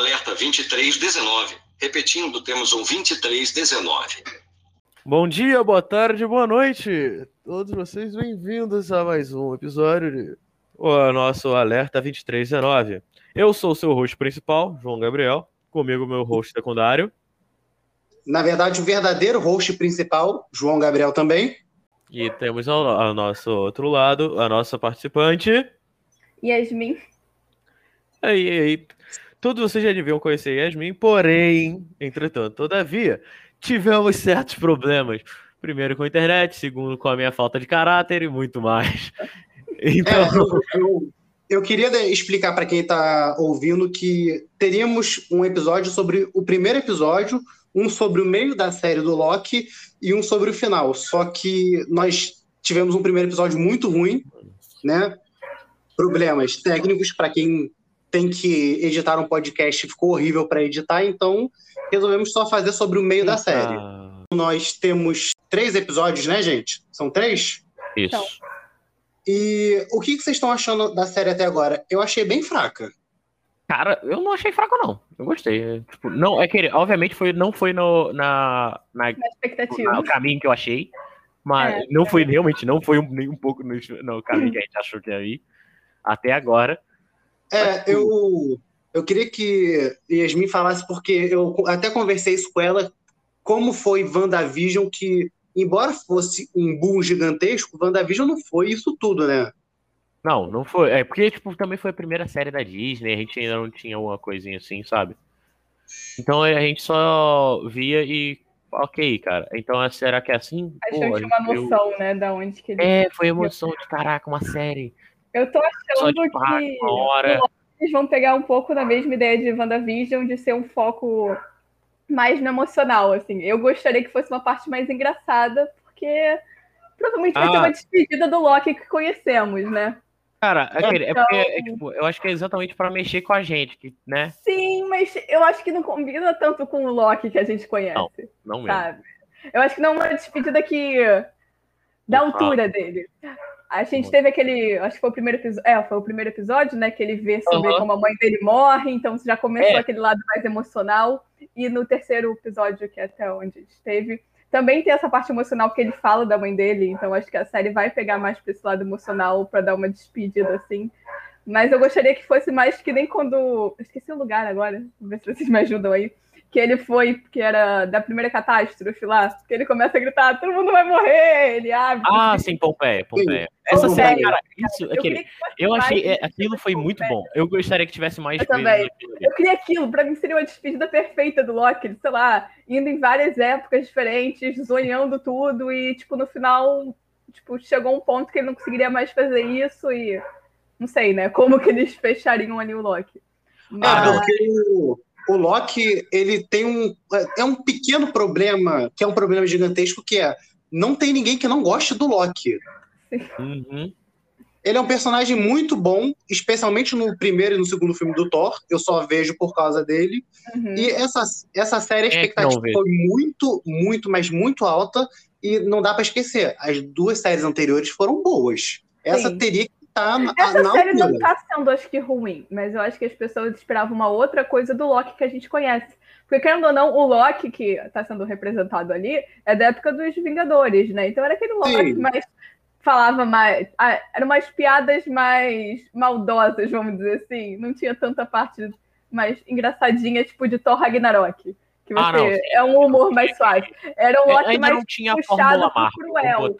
Alerta 2319. Repetindo, temos um 2319. Bom dia, boa tarde, boa noite. Todos vocês bem-vindos a mais um episódio de o nosso Alerta 2319. Eu sou o seu host principal, João Gabriel. Comigo, meu host secundário. Na verdade, o verdadeiro host principal, João Gabriel também. E temos ao, ao nosso outro lado a nossa participante. Yasmin. Aí, aí. Todos vocês já deviam conhecer Yasmin, porém, entretanto, todavia, tivemos certos problemas. Primeiro com a internet, segundo com a minha falta de caráter e muito mais. Então... É, eu, eu, eu, queria explicar para quem está ouvindo que teríamos um episódio sobre o primeiro episódio, um sobre o meio da série do Loki e um sobre o final. Só que nós tivemos um primeiro episódio muito ruim, né? Problemas técnicos para quem tem que editar um podcast ficou horrível para editar, então resolvemos só fazer sobre o meio da série. Nós temos três episódios, né, gente? São três? Isso. Então. E o que, vocês estão achando da série até agora? Eu achei bem fraca. Cara, eu não achei fraco, não. Eu gostei. Tipo, não, é que obviamente foi, não foi no, na, na, na expectativa. No, caminho que eu achei. Mas é, não foi, é. realmente, não foi um, nem um pouco no, no caminho que a gente achou que ia ir. Até agora. É, eu, eu queria que Yasmin falasse, porque eu até conversei isso com ela, como foi WandaVision que embora fosse um boom gigantesco, WandaVision não foi isso tudo, né? Não, não foi. É porque, tipo, também foi a primeira série da Disney, a gente ainda não tinha uma coisinha assim, sabe? Então a gente só via e. Ok, cara. Então será que é assim? A gente tinha uma noção, né, da onde que ele. É, foi emoção de caraca, uma série. Eu tô achando que hora. eles vão pegar um pouco da mesma ideia de WandaVision, de ser um foco mais no emocional, assim. Eu gostaria que fosse uma parte mais engraçada, porque provavelmente ah. vai ter uma despedida do Loki que conhecemos, né? Cara, é, é então... porque é, tipo, eu acho que é exatamente para mexer com a gente, né? Sim, mas eu acho que não combina tanto com o Loki que a gente conhece. Não, não mesmo. Sabe? Eu acho que não é uma despedida que da altura dele. A gente teve aquele, acho que foi o primeiro episódio, é, foi o primeiro episódio, né, que ele vê sobre uhum. como a mãe dele morre, então já começou é. aquele lado mais emocional. E no terceiro episódio, que é até onde a gente teve, também tem essa parte emocional porque ele fala da mãe dele, então acho que a série vai pegar mais para esse lado emocional para dar uma despedida assim. Mas eu gostaria que fosse mais que nem quando. Esqueci o lugar agora, vou ver se vocês me ajudam aí que ele foi, que era da primeira catástrofe lá, que ele começa a gritar, todo mundo vai morrer, ele abre. Ah, sim, Pompeia, Pompeia. Essa série, cara, isso, eu, aquele, eu achei, é, aquilo foi muito bom. Eu gostaria que tivesse mais eu também. Eu queria aquilo, pra mim seria uma despedida perfeita do Loki, sei lá, indo em várias épocas diferentes, sonhando tudo, e, tipo, no final, tipo, chegou um ponto que ele não conseguiria mais fazer isso, e não sei, né, como que eles fechariam ali o Loki. Mas... Ah, porque o Loki ele tem um é um pequeno problema que é um problema gigantesco que é não tem ninguém que não goste do Loki. Uhum. Ele é um personagem muito bom, especialmente no primeiro e no segundo filme do Thor. Eu só vejo por causa dele. Uhum. E essa, essa série, a é expectativa é foi muito, muito, mas muito alta. E não dá para esquecer. As duas séries anteriores foram boas. Essa Sim. teria que tá na, Essa na série altura. não tá sendo, acho que, ruim, mas eu acho que as pessoas esperavam uma outra coisa do Loki que a gente conhece. Porque, querendo ou não, o Loki que está sendo representado ali é da época dos Vingadores, né? Então era aquele Loki Sim. mais falava mais. Ah, eram umas piadas mais maldosas, vamos dizer assim. Não tinha tanta parte mais engraçadinha, tipo de Thor Ragnarok. Que ah, você ah, é um humor mais suave. Era um é, Loki mais não tinha puxado pro cruel.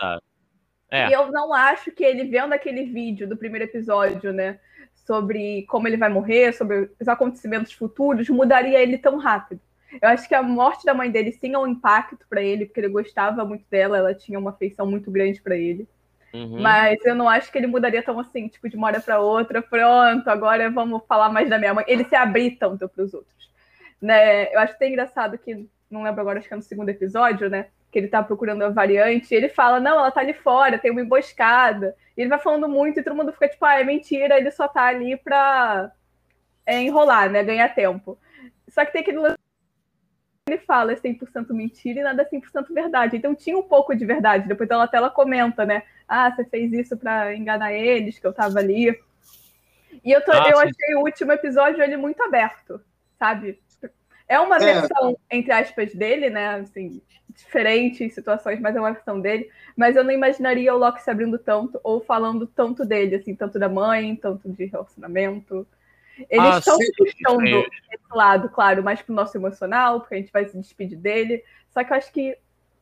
É. E eu não acho que ele vendo aquele vídeo do primeiro episódio, né? Sobre como ele vai morrer, sobre os acontecimentos futuros, mudaria ele tão rápido. Eu acho que a morte da mãe dele sim é um impacto para ele, porque ele gostava muito dela, ela tinha uma afeição muito grande para ele. Uhum. Mas eu não acho que ele mudaria tão assim, tipo, de uma hora para outra, pronto, agora vamos falar mais da minha mãe. Ele se abrir tanto para os outros. Né? Eu acho que é engraçado que, não lembro agora, acho que é no segundo episódio, né? Que ele tá procurando a variante, e ele fala, não, ela tá ali fora, tem uma emboscada. E ele vai falando muito e todo mundo fica tipo, ah, é mentira, ele só tá ali pra é, enrolar, né, ganhar tempo. Só que tem aquele ele fala é 100% mentira e nada é 100% verdade. Então tinha um pouco de verdade. Depois ela até ela comenta, né? Ah, você fez isso para enganar eles, que eu tava ali. E eu, tô, ah, eu achei o último episódio ele muito aberto sabe? É uma é. versão, entre aspas, dele, né? Assim, diferente em situações, mas é uma versão dele. Mas eu não imaginaria o Loki se abrindo tanto ou falando tanto dele, assim, tanto da mãe, tanto de relacionamento. Eles ah, estão puxando esse lado, claro, mais pro nosso emocional, porque a gente vai se despedir dele. Só que eu acho que.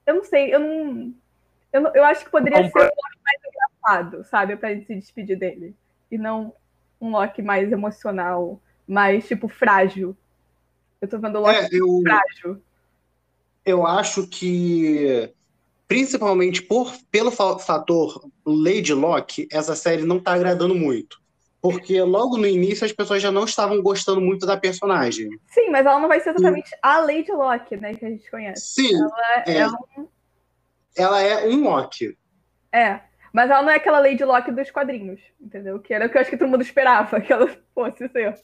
Eu não sei, eu não. Eu, eu acho que poderia ser um Loki mais engraçado, sabe? Pra gente se despedir dele. E não um Loki mais emocional, mais, tipo, frágil. Eu tô vendo o Loki é, eu, frágil. Eu acho que, principalmente por, pelo fator Lady Locke, essa série não tá agradando muito. Porque logo no início as pessoas já não estavam gostando muito da personagem. Sim, mas ela não vai ser exatamente a Lady Locke, né, que a gente conhece. Sim. Ela é, é um... ela é um Locke. É. Mas ela não é aquela Lady Locke dos quadrinhos, entendeu? Que era o que eu acho que todo mundo esperava que ela fosse ser.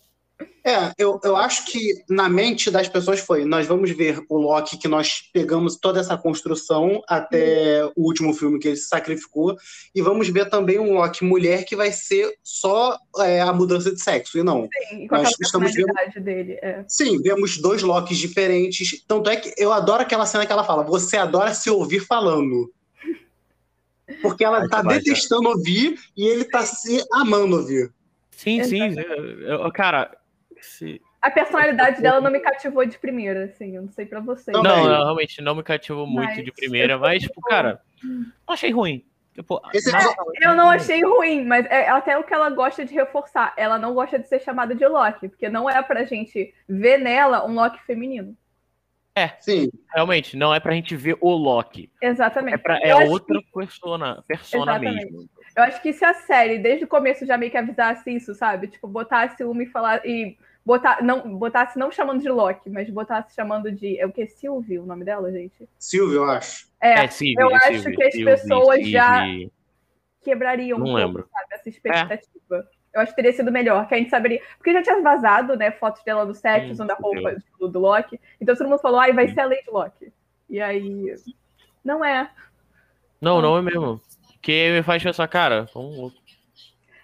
É, eu, eu acho que na mente das pessoas foi: nós vamos ver o Loki que nós pegamos toda essa construção até o último filme que ele se sacrificou, e vamos ver também um Loki mulher que vai ser só é, a mudança de sexo, e não. Sim, com nós estamos vendo... dele. É. Sim, vemos dois Lokis diferentes. Tanto é que eu adoro aquela cena que ela fala: você adora se ouvir falando. Porque ela tá detestando ouvir e ele tá se amando ouvir. Sim, sim. Cara, se... A personalidade dela não me cativou de primeira, assim, eu não sei pra vocês. Não, não realmente não me cativou muito mas, de primeira, mas, tipo, cara, não achei ruim. Tipo, eu não achei ruim, mas é até o que ela gosta de reforçar. Ela não gosta de ser chamada de Loki, porque não é pra gente ver nela um Loki feminino. É, sim. Realmente, não é pra gente ver o Loki. Exatamente. É, pra, é outra que... persona, persona mesmo. Eu acho que se a série, desde o começo, já meio que avisasse isso, sabe? Tipo, botasse uma e falar. E botar, não, botasse não chamando de Loki, mas botasse chamando de. É o que? Sylvie, o nome dela, gente? Sylvie, eu acho. É, é Sylvie, eu acho Sylvie, que as Sylvie, pessoas já quebrariam não um lembro. pouco, sabe, essa expectativa. É. Eu acho que teria sido melhor, que a gente saberia. Porque já tinha vazado, né, fotos dela no set, hum, usando a roupa do, do, Loki. Então todo mundo falou, ai, vai ser a Lady Loki. E aí. Não é. Não, não é mesmo. Que me faz pensar, cara, vamos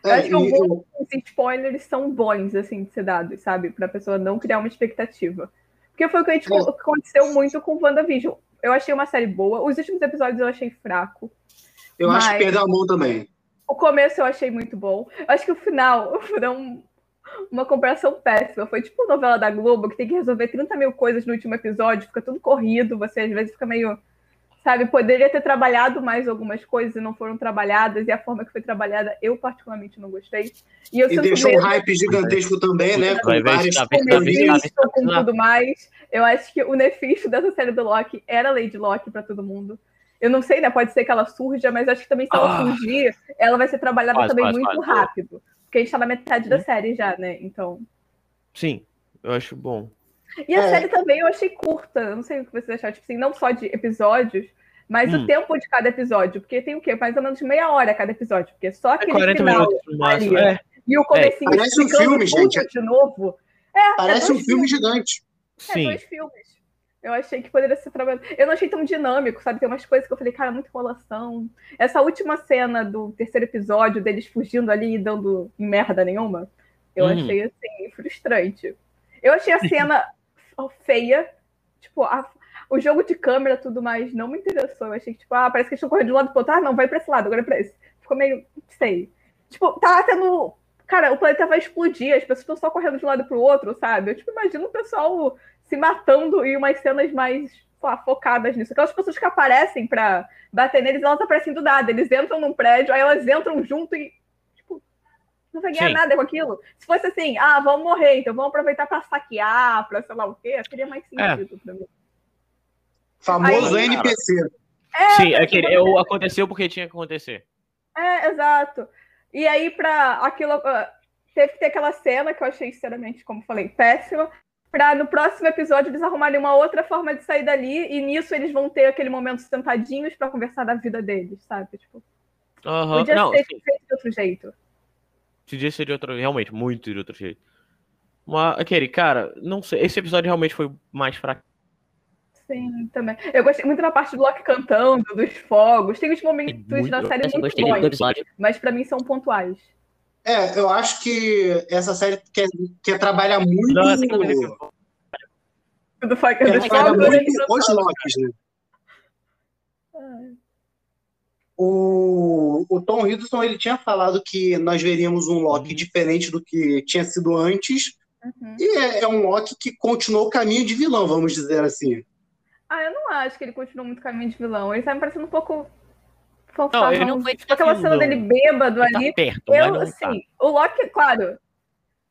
eu acho que alguns spoilers são bons, assim, de ser dados, sabe? Pra pessoa não criar uma expectativa. Porque foi o que, gente, é. aconteceu muito com WandaVision. Eu achei uma série boa. Os últimos episódios eu achei fraco. Eu mas... acho que perdeu a mão também. O começo eu achei muito bom. Eu acho que o final foi um, uma comparação péssima. Foi tipo novela da Globo, que tem que resolver 30 mil coisas no último episódio, fica tudo corrido, você às vezes fica meio sabe, poderia ter trabalhado mais algumas coisas e não foram trabalhadas, e a forma que foi trabalhada eu particularmente não gostei. E, eu e deixou um hype gigantesco também, né, com vários tá com tudo mais. Eu acho que o nefisto dessa série do Loki era Lady Loki para todo mundo. Eu não sei, né, pode ser que ela surja, mas acho que também se ela ah. surgir, ela vai ser trabalhada quase, também quase, muito quase. rápido. Porque a gente tá na metade da série já, né, então... Sim, eu acho bom. E a é. série também eu achei curta. Não sei o que vocês acharam, tipo assim, não só de episódios, mas hum. o tempo de cada episódio. Porque tem o quê? Mais ou menos meia hora cada episódio. Porque só é aquele é 40 final minutos no máximo. É. E o comecinho é. Parece um filme, gente. De novo. É, Parece é um filme gigante. É, Sim. dois filmes. Eu achei que poderia ser trabalhado. Eu não achei tão dinâmico, sabe? Tem umas coisas que eu falei, cara, muita enrolação. Essa última cena do terceiro episódio, deles fugindo ali e dando merda nenhuma, eu uhum. achei, assim, frustrante. Eu achei a cena feia. Tipo, a, o jogo de câmera tudo mais não me interessou. Eu achei que, tipo, ah, parece que eles estão correndo de um lado pro outro. Ah, não, vai pra esse lado, agora é pra esse. Ficou meio, sei. Tipo, tá tendo. Cara, o planeta vai explodir, as pessoas estão só correndo de um lado pro outro, sabe? Eu, tipo, imagino o pessoal se matando e umas cenas mais lá, focadas nisso. Aquelas pessoas que aparecem pra bater neles, elas aparecem do nada. Eles entram num prédio, aí elas entram junto e não vai ganhar Sim. nada com aquilo. Se fosse assim, ah, vamos morrer, então vamos aproveitar para saquear, para sei lá o quê, seria mais é. sentido é. para mim. Famoso Aí, NPC. É, Sim, é que eu, aconteceu porque tinha que acontecer. É, exato. E aí, para aquilo. Ah, teve que ter aquela cena que eu achei, sinceramente, como falei, péssima. Pra no próximo episódio eles arrumarem uma outra forma de sair dali, e nisso eles vão ter aquele momento sentadinhos para conversar da vida deles, sabe? Tipo, uhum. Podia Não, ser feito de outro jeito. Podia ser de outro, realmente, muito de outro jeito. Mas, aquele, cara, não sei. Esse episódio realmente foi mais fraco. Sim, também. Eu gostei muito da parte do Loki cantando, dos fogos. Tem uns momentos muito, na série muito bons, mas para mim são pontuais. É, eu acho que essa série quer, quer trabalhar muito. Não, Do faca é, os Locks, né? O, o Tom Hiddleston ele tinha falado que nós veríamos um Loki uhum. diferente do que tinha sido antes. Uhum. E é, é, um Loki que continuou o caminho de vilão, vamos dizer assim. Ah, eu não acho que ele continuou muito caminho de vilão. Ele tá me parecendo um pouco não, ele não foi tipo aquela cena dele bêbado ele tá ali. Tá perto, eu, assim, tá. o Loki, claro,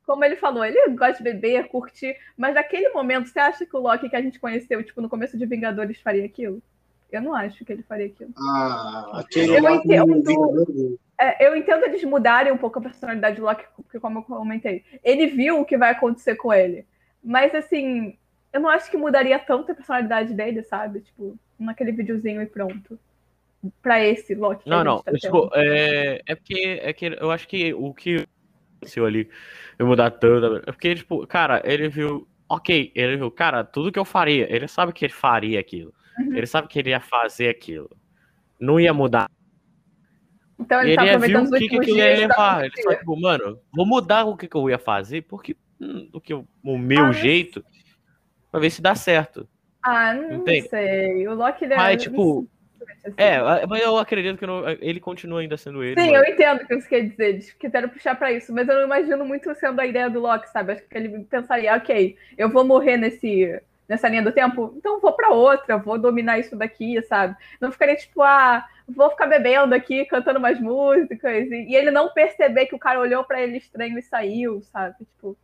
como ele falou, ele gosta de beber, curtir, mas naquele momento, você acha que o Loki que a gente conheceu, tipo, no começo de Vingadores, faria aquilo? Eu não acho que ele faria aquilo. Ah, aquele eu entendo, é, eu entendo eles mudarem um pouco a personalidade do Loki, porque como eu comentei, ele viu o que vai acontecer com ele. Mas assim, eu não acho que mudaria tanto a personalidade dele, sabe? Tipo, naquele videozinho e pronto para esse Loki. Não, não. Tá tipo, é, é porque é que eu acho que o que aconteceu ali eu mudar tanto. É porque, tipo, cara, ele viu. Ok, ele viu, cara, tudo que eu faria. Ele sabe que ele faria aquilo. Uhum. Ele sabe que ele ia fazer aquilo. Não ia mudar. Então ele, ele tá ia ver o que, que, que ia levar. Ele só, tipo, mano, vou mudar o que, que eu ia fazer, porque hum, do que o, o meu ah, jeito, pra ver se dá certo. Ah, não Entende? sei. O Loki deve. Mas, tipo, Assim. É, mas eu acredito que não, ele continua ainda sendo ele. Sim, mas... eu entendo o que você quer dizer. Eles quiseram puxar pra isso, mas eu não imagino muito sendo a ideia do Loki, sabe? Acho que ele pensaria, ok, eu vou morrer nesse, nessa linha do tempo, então vou pra outra, vou dominar isso daqui, sabe? Não ficaria tipo, ah, vou ficar bebendo aqui, cantando umas músicas, e, e ele não perceber que o cara olhou pra ele estranho e saiu, sabe? Tipo.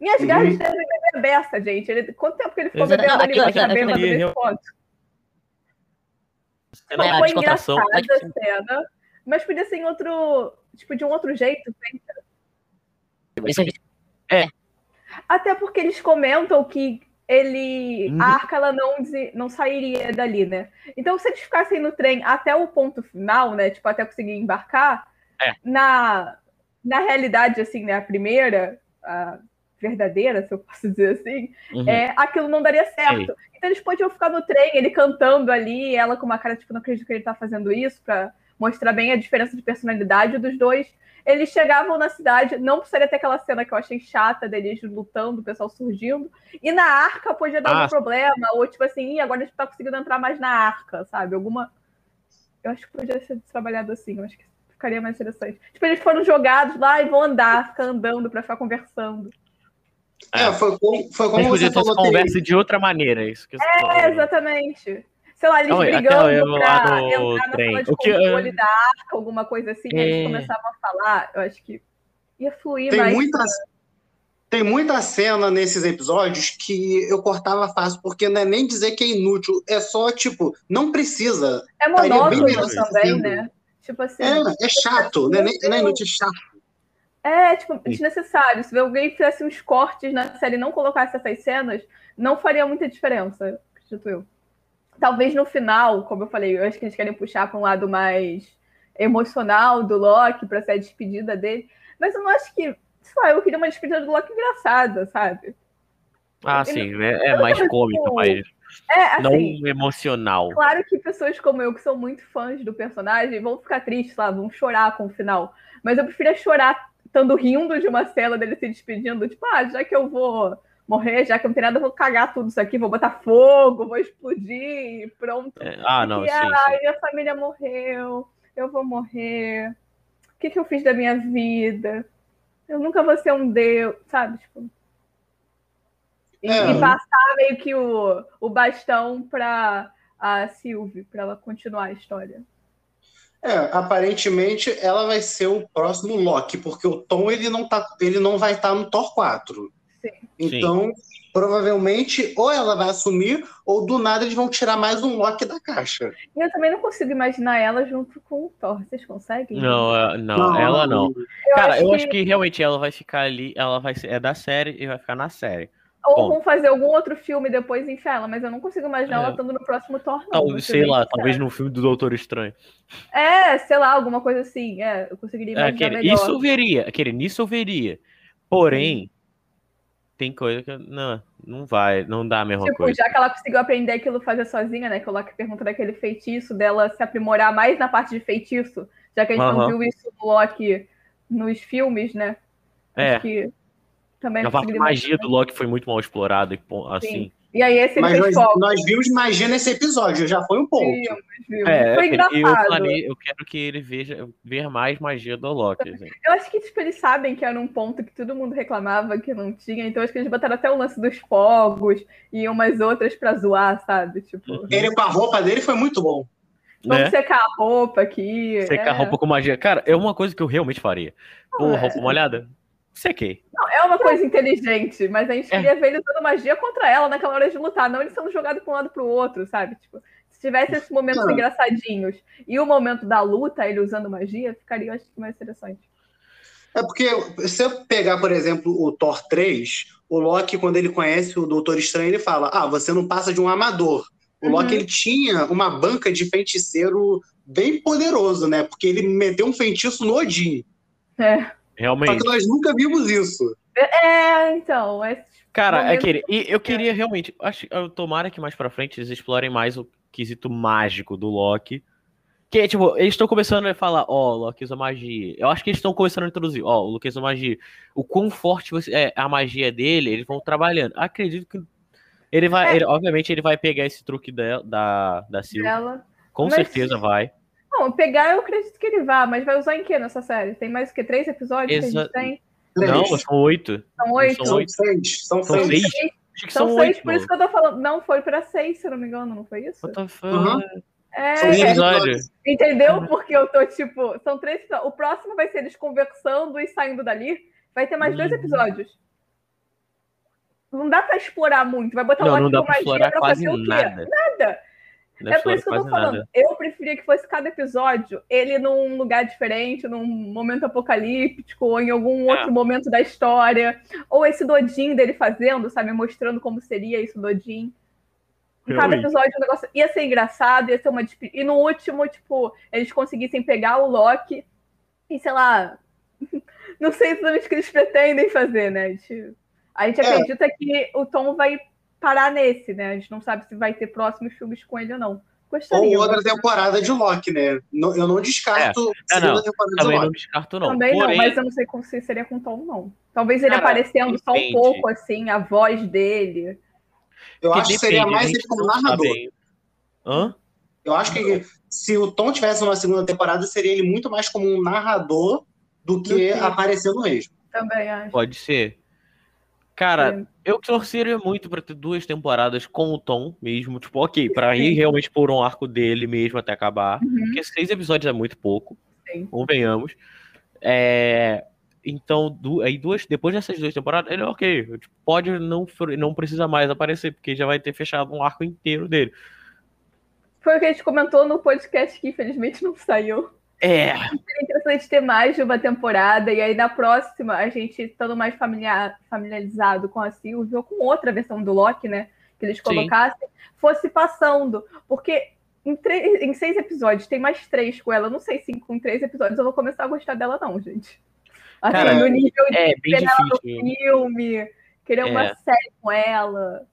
Em Asgard uhum. ele beber beça, gente. Ele, quanto tempo que ele ficou bebendo ali pra bêbado nesse ponto? Cena não foi engraçada a cena, mas podia ser em outro. Tipo, de um outro jeito, É. Até porque eles comentam que ele. A arca ela não, não sairia dali, né? Então, se eles ficassem no trem até o ponto final, né? Tipo, até conseguir embarcar, é. na, na realidade, assim, né? A primeira. A, verdadeira, se eu posso dizer assim, uhum. é, aquilo não daria certo. Sim. Então eles podiam ficar no trem, ele cantando ali, ela com uma cara, tipo, não acredito que ele tá fazendo isso, para mostrar bem a diferença de personalidade dos dois. Eles chegavam na cidade, não precisaria ter aquela cena que eu achei chata deles lutando, o pessoal surgindo. E na arca podia dar ah. um problema, ou tipo assim, agora a gente tá conseguindo entrar mais na arca, sabe? Alguma. Eu acho que podia ser trabalhado assim, eu acho que ficaria mais interessante. Tipo, eles foram jogados lá e vão andar, ficar andando para ficar conversando. É, é, foi como, foi como você falou. conversa de outra maneira, isso que É, exatamente. Sei lá, eles não, brigando pra entrar na trem. sala de controle da arca, alguma coisa assim, é... eles começavam a falar, eu acho que ia fluir tem mais. Muitas, tem muita cena nesses episódios que eu cortava fácil, porque não é nem dizer que é inútil, é só, tipo, não precisa. É monótono também, né? Tipo assim. É, é chato, né? Não é inútil, é chato. É, tipo, desnecessário. Se alguém fizesse uns cortes na série e não colocasse essas cenas, não faria muita diferença, acredito eu. Talvez no final, como eu falei, eu acho que eles querem puxar para um lado mais emocional do Loki, para ser a despedida dele. Mas eu não acho que. Sei lá, eu queria uma despedida do Loki engraçada, sabe? Ah, sim, é, é mais cômico, mas. É, assim, não emocional. Claro que pessoas como eu, que são muito fãs do personagem, vão ficar tristes, lá, vão chorar com o final. Mas eu preferia chorar estando rindo de uma cena dele se despedindo, tipo, ah, já que eu vou morrer, já que eu não tenho nada, eu vou cagar tudo isso aqui, vou botar fogo, vou explodir, pronto. É, ah, não, e, sim, ah, sim. minha família morreu, eu vou morrer. O que, que eu fiz da minha vida? Eu nunca vou ser um deus, sabe? Tipo, e, é. e passar meio que o, o bastão para a Sylvie, para ela continuar a história. É, aparentemente ela vai ser o próximo Loki, porque o Tom ele não, tá, ele não vai estar tá no Thor 4. Sim. Então, Sim. provavelmente, ou ela vai assumir, ou do nada eles vão tirar mais um Loki da caixa. E eu também não consigo imaginar ela junto com o Thor. Vocês conseguem? Não, é, não, não ela não. Eu Cara, acho eu que... acho que realmente ela vai ficar ali, ela vai ser, é da série e vai ficar na série. Ou Bom, vão fazer algum outro filme depois em ela, mas eu não consigo imaginar é. ela estando no próximo Thor. Não, talvez, sei lá, talvez no filme do Doutor Estranho. É, sei lá, alguma coisa assim. É, eu conseguiria é, imaginar é, aquele, Isso eu veria, aquele, nisso eu veria. Porém, Sim. Tem coisa que não, não vai, não dá a mesma tipo, coisa. Já que ela conseguiu aprender aquilo fazer sozinha, né? Que o Loki pergunta daquele feitiço dela se aprimorar mais na parte de feitiço, já que a gente não viu isso no Loki nos filmes, né? É. Acho que Também a parte magia do Loki foi muito mal explorada, assim. Sim. E aí esse Mas nós, nós, vimos magia nesse episódio, já foi um ponto. Vimos, vimos. É, foi engraçado. Eu, falei, eu quero que ele veja ver mais magia do Loki. Assim. Eu acho que tipo, eles sabem que era um ponto que todo mundo reclamava que não tinha, então acho que eles botaram até o lance dos fogos e umas outras pra zoar, sabe? Tipo... Uhum. Ele com a roupa dele foi muito bom. Vamos né? secar a roupa aqui. Secar é. a roupa com magia. Cara, é uma coisa que eu realmente faria. Pô, roupa molhada? Sequei. Não, é uma coisa inteligente, mas a gente é. queria ver ele usando magia contra ela naquela hora de lutar, não ele sendo jogado para um lado para o outro, sabe? Tipo, se tivesse esses momentos não. engraçadinhos e o momento da luta, ele usando magia, ficaria, acho que, mais interessante. É porque, se eu pegar, por exemplo, o Thor 3, o Loki, quando ele conhece o Doutor Estranho, ele fala: Ah, você não passa de um amador. O uhum. Loki ele tinha uma banca de feiticeiro bem poderoso, né? Porque ele meteu um feitiço no Odin. É. Realmente. Só que nós nunca vimos isso. É, então. É Cara, é que e eu queria realmente. Acho, eu tomara que mais pra frente eles explorem mais o quesito mágico do Loki. Que, tipo, eles estão começando a falar, ó, oh, Loki usa magia. Eu acho que eles estão começando a introduzir, ó, oh, o Loki usa magia. O quão forte é a magia dele, eles vão trabalhando. Acredito que ele vai, é. ele, obviamente, ele vai pegar esse truque da, da, da Silva. Com Mas, certeza vai. Não, pegar eu acredito que ele vá, mas vai usar em que nessa série? Tem mais o que? Três episódios Exa... que a gente tem? Não, são oito. São oito? São seis. São, são seis. seis. São, são seis, por isso que eu tô falando. Não, foi pra seis, se eu não me engano, não foi isso? Uhum. É, são episódios. Entendeu? Porque eu tô tipo. São três O próximo vai ser eles conversando e saindo dali. Vai ter mais uhum. dois episódios. Não dá pra explorar muito. Vai botar não, um não dá pra explorar pra quase nada. Nada. É por isso que eu tô falando. Nada. Eu preferia que fosse cada episódio ele num lugar diferente, num momento apocalíptico, ou em algum é. outro momento da história. Ou esse Dodin dele fazendo, sabe? Mostrando como seria isso, Dodin. Em cada episódio o negócio ia ser engraçado, ia ser uma. E no último, tipo, eles conseguissem pegar o Loki e, sei lá. Não sei exatamente o que eles pretendem fazer, né? A gente, a gente é. acredita que o Tom vai parar nesse, né? A gente não sabe se vai ter próximos filmes com ele ou não. Gostaria, ou outra temporada de Loki, né? Eu não descarto é. é não, temporada Também de Loki. não descarto, não. Também Porém... não, mas eu não sei se seria com Tom, não. Talvez ele Cara, aparecendo depende. só um pouco, assim, a voz dele. Eu acho que seria mais ele como narrador. Hã? Eu acho que se o Tom tivesse uma segunda temporada, seria ele muito mais como um narrador do que aparecendo mesmo. Também acho. Pode ser. Cara, eu torceria muito para ter duas temporadas com o Tom mesmo. Tipo, ok, para ir realmente por um arco dele mesmo até acabar. Uhum. Porque seis episódios é muito pouco. Sim. Convenhamos. É, então, du aí duas, depois dessas duas temporadas, ele é ok. Tipo, pode não, não precisa mais aparecer, porque já vai ter fechado um arco inteiro dele. Foi o que a gente comentou no podcast que infelizmente não saiu. É. Interessante ter mais de uma temporada, e aí na próxima, a gente estando mais familiar, familiarizado com a Sylvie, ou com outra versão do Loki, né? Que eles colocassem, Sim. fosse passando. Porque em, em, seis episódios, tem mais três com ela. não sei se com três episódios eu vou começar a gostar dela, não, gente. Assim, Cara, no nível de é, bem difícil. no filme, querer é. uma série com ela.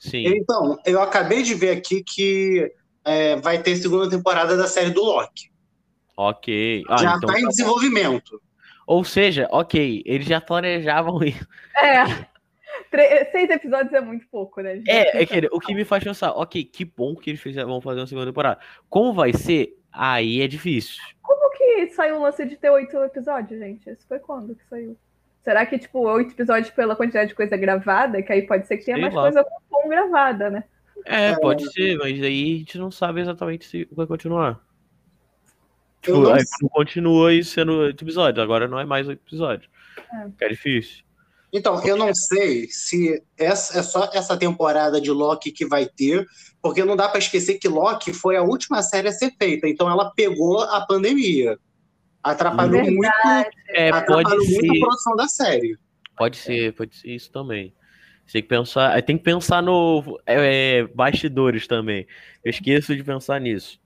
Sim. Então, eu acabei de ver aqui que é, vai ter segunda temporada da série do Loki. Ok. Ah, já está então... em tá desenvolvimento. Ou seja, ok, eles já planejavam isso. É. Seis episódios é muito pouco, né? É, é que, o que me faz pensar, ok, que bom que eles vão fazer uma segunda temporada. Como vai ser? Aí é difícil. Como que saiu o lance de ter oito episódios, gente? Isso foi quando que saiu? Será que, tipo, oito episódios pela quantidade de coisa gravada? Que aí pode ser que tenha Sei mais lá. coisa com gravada, né? É, pode ser, mas aí a gente não sabe exatamente se vai continuar. Tipo, não... aí continua aí sendo episódio, agora não é mais episódio. É. é difícil. Então, eu não sei se essa, é só essa temporada de Loki que vai ter, porque não dá para esquecer que Loki foi a última série a ser feita, então ela pegou a pandemia. Atrapalhou Verdade. muito, é, atrapalhou muito ser. a produção da série. Pode ser, pode ser isso também. Tem que pensar, tem que pensar no é, bastidores também. Eu esqueço de pensar nisso.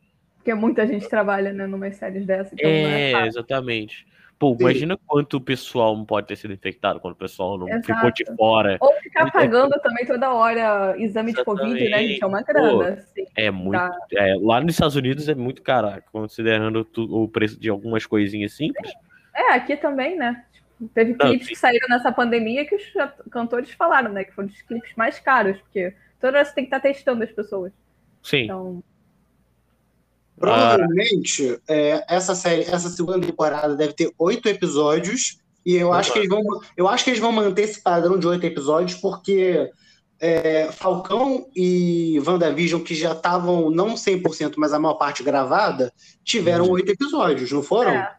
Porque muita gente trabalha, né, numa séries dessa. Então é, é exatamente. Pô, Sim. imagina quanto o pessoal não pode ter sido infectado, quando o pessoal não Exato. ficou de fora. Ou ficar pagando é... também toda hora exame Exatamente. de Covid, né, gente? É uma grana. Pô, assim, é muito. Tá... É, lá nos Estados Unidos é muito caro, considerando o preço de algumas coisinhas simples. É, aqui também, né? Teve não, clipes sim. que saíram nessa pandemia que os cantores falaram, né? Que foram os clipes mais caros, porque toda hora você tem que estar testando as pessoas. Sim. Então... Provavelmente, é, essa série, essa segunda temporada deve ter oito episódios, e eu acho, que eles vão, eu acho que eles vão manter esse padrão de oito episódios, porque é, Falcão e WandaVision, que já estavam não 100%, mas a maior parte gravada, tiveram oito episódios, não foram? É.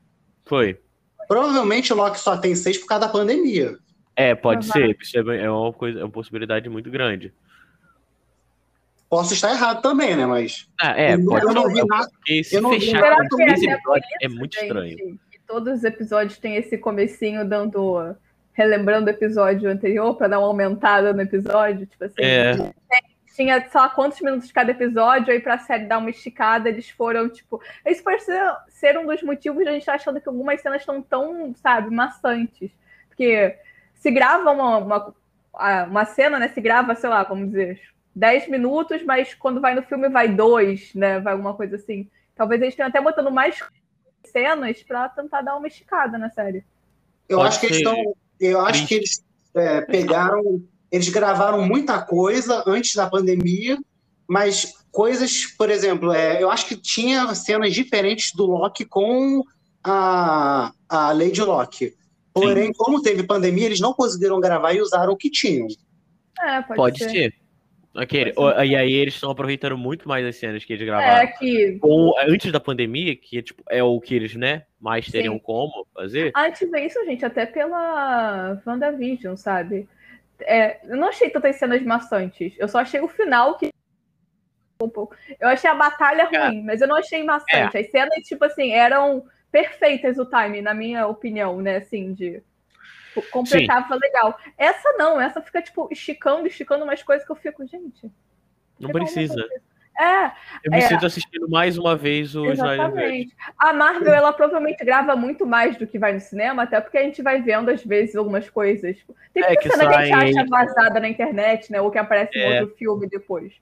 Foi. Provavelmente Loki só tem seis por causa da pandemia. É, pode uhum. ser. Isso é, é uma, coisa, é uma possibilidade muito grande. Posso estar errado também, né? Mas. Ah, é, eu, pode eu não vi nada. Se fechar com 15 episódios é muito estranho. todos os episódios têm esse comecinho dando. relembrando o episódio anterior para dar uma aumentada no episódio. Tipo assim. É. Tinha só quantos minutos de cada episódio, aí pra série dar uma esticada, eles foram, tipo. Isso pode ser, ser um dos motivos de a gente estar achando que algumas cenas estão tão, sabe, maçantes. Porque se grava uma, uma, uma cena, né? Se grava, sei lá, vamos dizer, 10 minutos, mas quando vai no filme vai dois, né? Vai alguma coisa assim. Talvez eles tenham até botando mais cenas para tentar dar uma esticada na série. Eu Pode acho que eles estão. Eu acho que eles é, pegaram. Eles gravaram muita coisa antes da pandemia, mas coisas, por exemplo, é, eu acho que tinha cenas diferentes do Loki com a, a Lady Loki. Porém, Sim. como teve pandemia, eles não conseguiram gravar e usaram o que tinham. É, pode, pode ser. ser. Aquele, e aí eles estão aproveitando muito mais as cenas que eles gravaram é que... com, antes da pandemia, que tipo, é o que eles, né, mais teriam Sim. como fazer. Antes disso, gente, até pela WandaVision, sabe? É, eu não achei tantas cenas maçantes. Eu só achei o final que. Eu achei a batalha é. ruim, mas eu não achei maçante. É. As cenas, tipo assim, eram perfeitas o time, na minha opinião, né? Assim, de Tipo, completava Sim. legal. Essa não, essa fica, tipo, esticando, esticando umas coisas que eu fico, gente. Não precisa. É. Eu me é, sinto assistindo mais uma vez o Exatamente. A Marvel, ela provavelmente grava muito mais do que vai no cinema, até porque a gente vai vendo, às vezes, algumas coisas. Tem é, que cena que a gente acha vazada na internet, né? Ou que aparece é. em outro filme depois.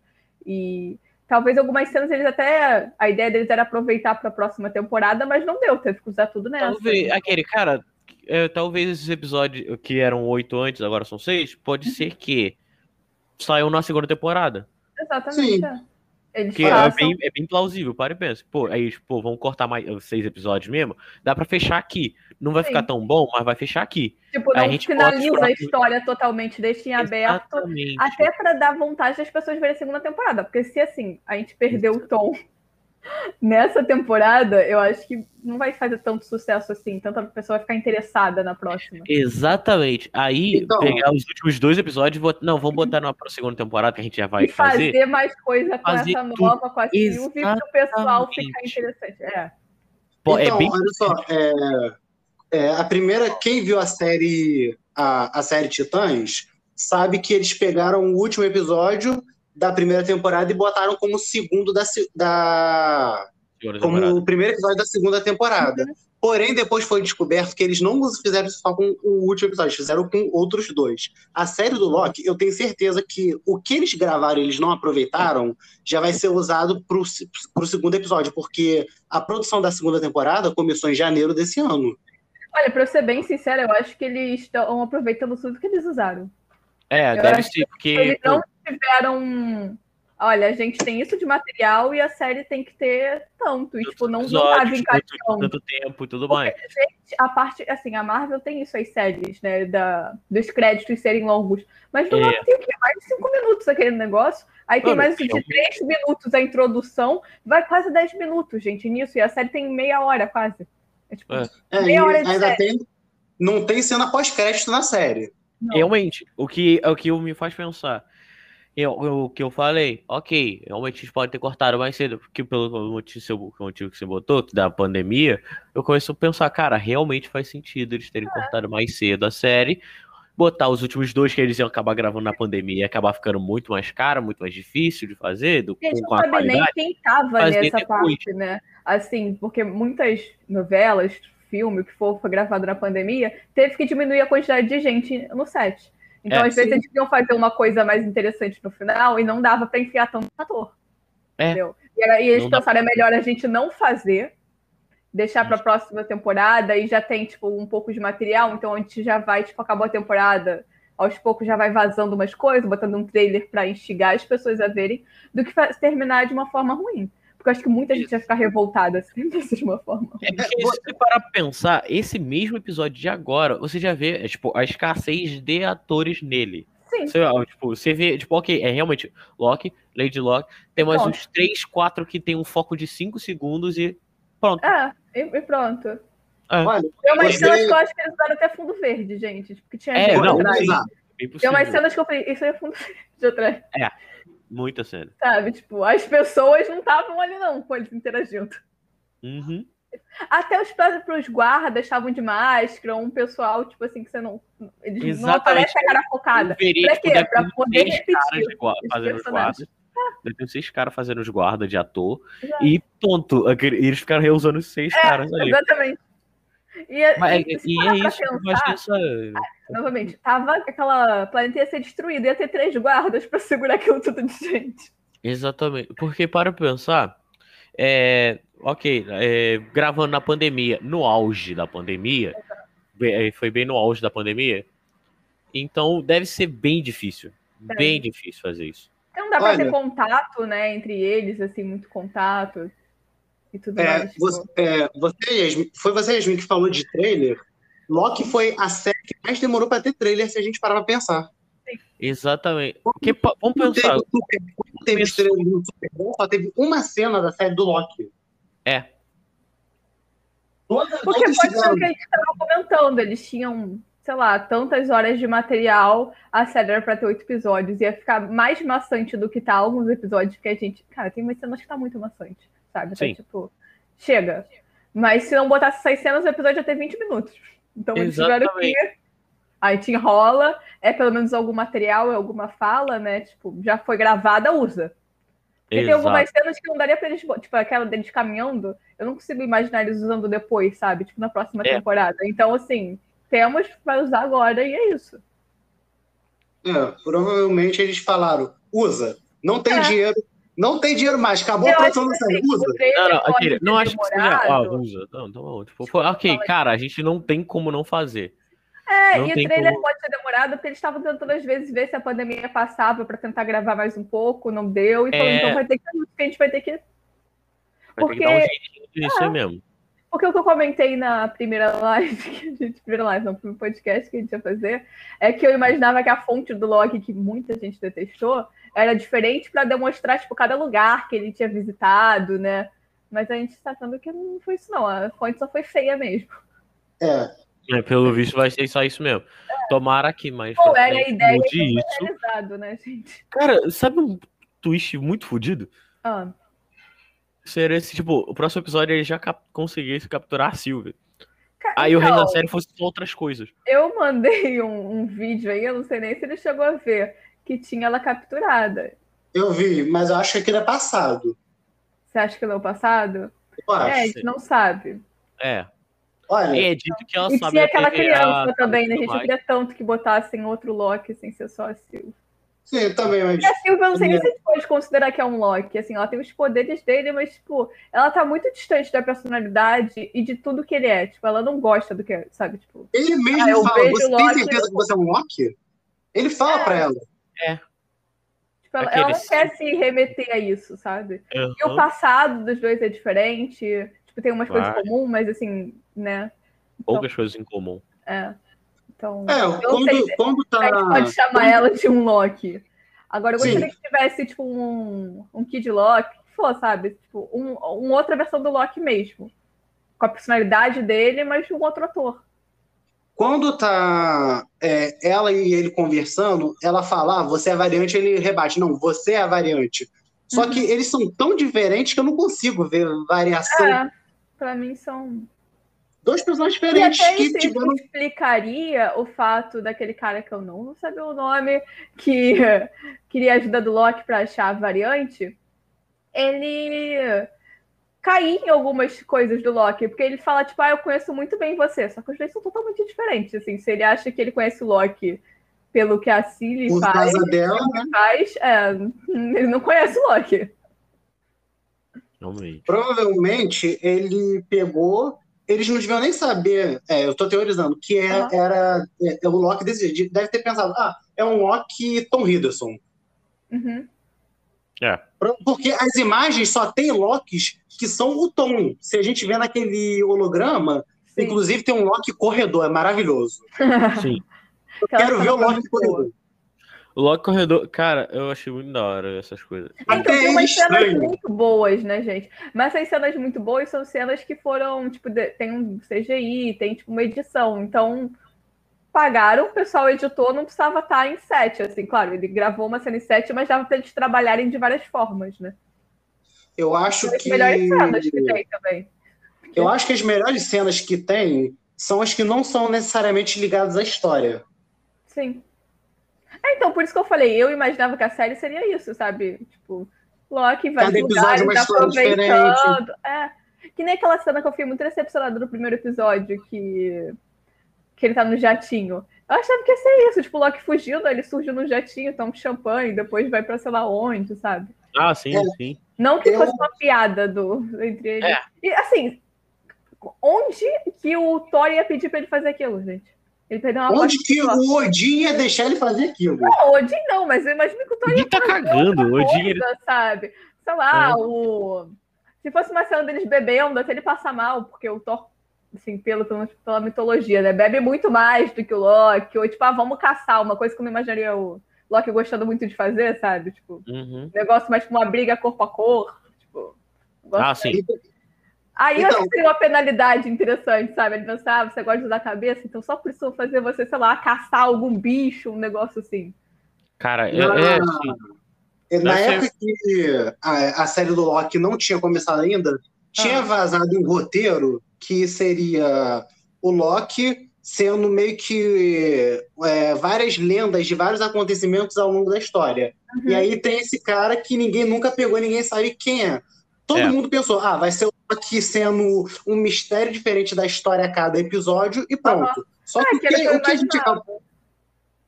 E talvez algumas cenas eles até. A ideia deles era aproveitar para a próxima temporada, mas não deu, teve que usar tudo nessa. Talvez, aquele, cara, é, talvez esses episódios que eram oito antes, agora são seis, pode ser que saiam na segunda temporada. Exatamente. Sim. É. que é, bem, é bem plausível, para e pensa. Pô, aí, pô, vamos cortar mais seis episódios mesmo. Dá para fechar aqui. Não vai Sim. ficar tão bom, mas vai fechar aqui. Tipo, não a gente finaliza a história totalmente, deixa em aberto. Exatamente. Até para dar vontade das pessoas verem a segunda temporada. Porque se assim, a gente perdeu o tom nessa temporada, eu acho que não vai fazer tanto sucesso assim, tanta pessoa vai ficar interessada na próxima. Exatamente. Aí, então, pegar os últimos dois episódios, não, vamos botar na segunda temporada que a gente já vai fazer. fazer mais coisa com essa nova, com a Sylvie, para o pessoal ficar interessante. É. Pô, é então, é bem... olha só, é, é, a primeira, quem viu a série, a, a série Titãs, sabe que eles pegaram o último episódio da primeira temporada e botaram como segundo da, da como o primeiro episódio da segunda temporada. Uhum. Porém, depois foi descoberto que eles não fizeram isso só com o último episódio, fizeram com outros dois. A série do Loki, eu tenho certeza que o que eles gravaram eles não aproveitaram já vai ser usado para o segundo episódio, porque a produção da segunda temporada começou em janeiro desse ano. Olha, para ser bem sincero, eu acho que eles estão aproveitando tudo que eles usaram. É, eu deve ser, porque. Eles não tiveram. Olha, a gente tem isso de material e a série tem que ter tanto. E, tipo, não, não tava encaixando. Tanto tempo e tudo mais. Gente, a parte, assim, a Marvel tem isso, as séries, né? Da, dos créditos serem longos. Mas no é. tem mais de cinco minutos aquele negócio. Aí tem Mano, mais de três minutos a introdução. Vai quase dez minutos, gente, nisso. E a série tem meia hora quase. É tipo, é. meia hora de ainda série. Tem, não tem cena pós-crédito na série. Não. Realmente, o que, o que me faz pensar. O que eu falei, ok, realmente a gente pode ter cortado mais cedo, porque pelo motivo, motivo que você botou, da pandemia, eu começo a pensar, cara, realmente faz sentido eles terem é. cortado mais cedo a série, botar os últimos dois que eles iam acabar gravando na pandemia e acabar ficando muito mais caro, muito mais difícil de fazer, do, com, com a qualidade. nem quem tava nessa depois. parte, né? Assim, porque muitas novelas, filme, o que for, foi gravado na pandemia, teve que diminuir a quantidade de gente no set. Então, é, às vezes, eles queriam fazer uma coisa mais interessante no final e não dava para enfiar tanto ator. É. Entendeu? E, era, e eles não pensaram, dá... é melhor a gente não fazer deixar para a próxima temporada e já tem tipo um pouco de material, então a gente já vai tipo acabou a temporada, aos poucos já vai vazando umas coisas, botando um trailer para instigar as pessoas a verem, do que terminar de uma forma ruim. Porque eu acho que muita gente vai ficar revoltada se de uma forma. É porque se você parar pra pensar, esse mesmo episódio de agora, você já vê, é, tipo, a escassez de atores nele. Sim. Você, tipo, você vê, tipo, ok, é realmente Loki, Lady Locke, tem mais uns 3, 4 que tem um foco de 5 segundos e pronto. É, e, pronto. É. Olha, tem umas cenas que eu acho que eles usaram até fundo verde, gente. Tipo, que tinha é, não, atrás. Tem umas cenas que eu falei, isso é fundo verde atrás. É. Muita cena. Sabe, tipo, as pessoas não estavam ali não com eles interagindo. Uhum. Até os próprios guardas estavam de máscara, um pessoal, tipo assim, que você não. Eles Exatamente. não aparecem a cara focada. Pra quê? Pra poder repetir. Fazendo os guardas. Ter seis caras fazendo os guardas de ator. E ponto. Eles ficaram reusando os seis é, caras ali. Exatamente. E, é, Mas, e, e é isso, pensar, essa... novamente, tava aquela planeta ia ser destruída, ia ter três guardas para segurar aquilo tudo de gente. Exatamente, porque para pensar, é, ok, é, gravando na pandemia, no auge da pandemia, é, foi bem no auge da pandemia, então deve ser bem difícil, é. bem difícil fazer isso. Não dá para ter contato, né, entre eles, assim, muito contato e tudo é, mais. Você, tipo... é, você, Yasmin, foi você, Yasmin, que falou de trailer. Loki foi a série que mais demorou para ter trailer, se a gente parar pra pensar. Exatamente. Porque, vamos pensar. Teve, teve trailer no Super Bowl, só teve uma cena da série do Loki. É. Todas, Porque pode ser o que a gente estava comentando. Eles tinham, sei lá, tantas horas de material. A série era pra ter oito episódios. Ia ficar mais maçante do que tá alguns episódios que a gente. Cara, tem umas cenas que tá muito maçante sabe? Então, tipo, chega. Mas se não botasse essas cenas, o episódio ia ter 20 minutos. Então eles tiveram que. A gente enrola, é pelo menos algum material, é alguma fala, né? Tipo, já foi gravada, usa. Porque tem algumas cenas que não daria pra eles. Tipo, aquela deles caminhando, eu não consigo imaginar eles usando depois, sabe? Tipo, na próxima é. temporada. Então, assim, temos para usar agora e é isso. É, provavelmente eles falaram, usa. Não tem é. dinheiro, não tem dinheiro mais, acabou eu a produção da série. Usa. Não, não, aquele, não acho que seja. Ah, usa. Não. Tipo, foi, ok, cara, a gente não tem como não fazer. É, não e o trailer como... pode ser demorado, porque eles estavam tentando às vezes ver se a pandemia passava para tentar gravar mais um pouco, não deu, então, é... então vai ter que. A gente vai ter que. Vai porque... ter que dar um jeitinho disso é. mesmo. Porque o que eu comentei na primeira live, que a gente, primeira live, não, no primeiro podcast que a gente ia fazer, é que eu imaginava que a fonte do log, que muita gente detestou, era diferente para demonstrar, tipo, cada lugar que ele tinha visitado, né? Mas a gente está vendo que não foi isso, não. A fonte só foi feia mesmo. É. é pelo visto vai ser só isso mesmo. É. Tomara que mais. Pô, era a ideia de isso. né, gente? Cara, sabe um twist muito fodido? Ah. Seria esse, tipo, o próximo episódio ele já cap conseguisse capturar a Silvia. Aí então, o resto da série fosse outras coisas. Eu mandei um, um, vídeo aí, eu não sei nem se ele chegou a ver que tinha ela capturada. Eu vi, mas eu acho que aquilo é passado. Você acha que é o passado? Eu acho. É, a gente não sabe. É. Olha, é dito que ela e sabe. tinha aquela criança a... também, né? A gente não queria tanto que botassem outro Loki sem ser só a Silvia. Sim, também, mas. E a Silvia, eu não sei nem se a gente pode considerar que é um Loki. Assim, ela tem os poderes dele, mas, tipo, ela tá muito distante da personalidade e de tudo que ele é. Tipo, ela não gosta do que é, sabe? Tipo, ele mesmo ah, fala, você Loki, tem certeza que você é um Loki? Ele fala é. pra ela. É. Tipo, ela, ela, não quer se remeter a isso, sabe? Uhum. E o passado dos dois é diferente. Tipo, tem umas Vai. coisas comuns, mas assim, né? Então, Poucas coisas em comum. É. Então, é, quando, sei quando tá... a gente pode chamar quando... ela de um Loki. Agora, eu gostaria Sim. que tivesse, tipo, um, um Kid Loki, que for, sabe? Tipo, um, uma outra versão do Loki mesmo. Com a personalidade dele, mas de um outro ator. Quando tá é, ela e ele conversando, ela fala, ah, você é variante, ele rebate, não, você é a variante. Só uhum. que eles são tão diferentes que eu não consigo ver variação. É, pra mim são. Dois personagens diferentes. E até que isso tiveram... explicaria o fato daquele cara que eu não, não sabia o nome, que queria ajuda do Loki para achar a variante. Ele cair em algumas coisas do Loki, porque ele fala, tipo, ah, eu conheço muito bem você, só que os dois são totalmente diferentes, assim, se ele acha que ele conhece o Loki pelo que a Cilly faz, dela, né? faz é, ele não conhece o Loki. Realmente. Provavelmente ele pegou. Eles não deviam nem saber, é, eu estou teorizando, que é, uhum. era é, é, o Loki desse Deve ter pensado, ah, é um Loki Tom Hiddleston. Uhum. É. Porque as imagens só tem Locks que são o Tom. Se a gente vê naquele holograma, Sim. inclusive tem um Loki corredor, é maravilhoso. Sim. Eu quero ver o Loki corredor. O Loki corredor, cara, eu achei muito da hora essas coisas. Então tem umas cenas muito boas, né, gente? Mas essas cenas muito boas são cenas que foram, tipo, tem um CGI, tem tipo uma edição. Então, pagaram, o pessoal editou, não precisava estar em set, assim, claro, ele gravou uma cena em set, mas dava para eles trabalharem de várias formas, né? Eu acho as que... melhores cenas que tem também. Eu acho que as melhores cenas que tem são as que não são necessariamente ligadas à história. Sim. É, então, por isso que eu falei, eu imaginava que a série seria isso, sabe? Tipo, Loki vai Cada episódio é uma história diferente. É. Que nem aquela cena que eu fiquei muito decepcionada no primeiro episódio, que que ele tá no jatinho. Eu achava que ia ser isso, tipo, o Loki fugindo, ele surge no jatinho, toma um champanhe, depois vai pra sei lá onde, sabe? Ah, sim, é. sim. Não que fosse uma piada do, entre eles. É. E assim, onde que o Thor ia pedir pra ele fazer aquilo, gente? Ele perdeu uma Onde que o Odin ia deixar ele fazer aquilo? Não, o Odin não, mas eu imagino que o Thor ia tá cagando, o Odin coisa, sabe? Sei lá, é. o... Se fosse uma cena deles bebendo, até ele passa mal, porque o Thor assim, pelo, pela mitologia, né? Bebe muito mais do que o Loki, ou tipo, ah, vamos caçar, uma coisa que eu não imaginaria o Loki gostando muito de fazer, sabe? Tipo, uhum. negócio mais tipo uma briga corpo a corpo. Tipo, ah, sim. Aí então... eu acho que seria uma penalidade interessante, sabe? Ele pensar, ah, você gosta de usar a cabeça, então só por isso fazer você, sei lá, caçar algum bicho, um negócio assim. Cara, é, é assim, Na época que a, a, série do Loki não tinha começado ainda, tinha ah. vazado um roteiro que seria o Loki sendo meio que é, várias lendas de vários acontecimentos ao longo da história. Uhum. E aí tem esse cara que ninguém nunca pegou, ninguém sabe quem é. Todo é. mundo pensou, ah, vai ser o Loki sendo um mistério diferente da história a cada episódio e pronto. Uhum. Só que, ah, que, o que a gente acabou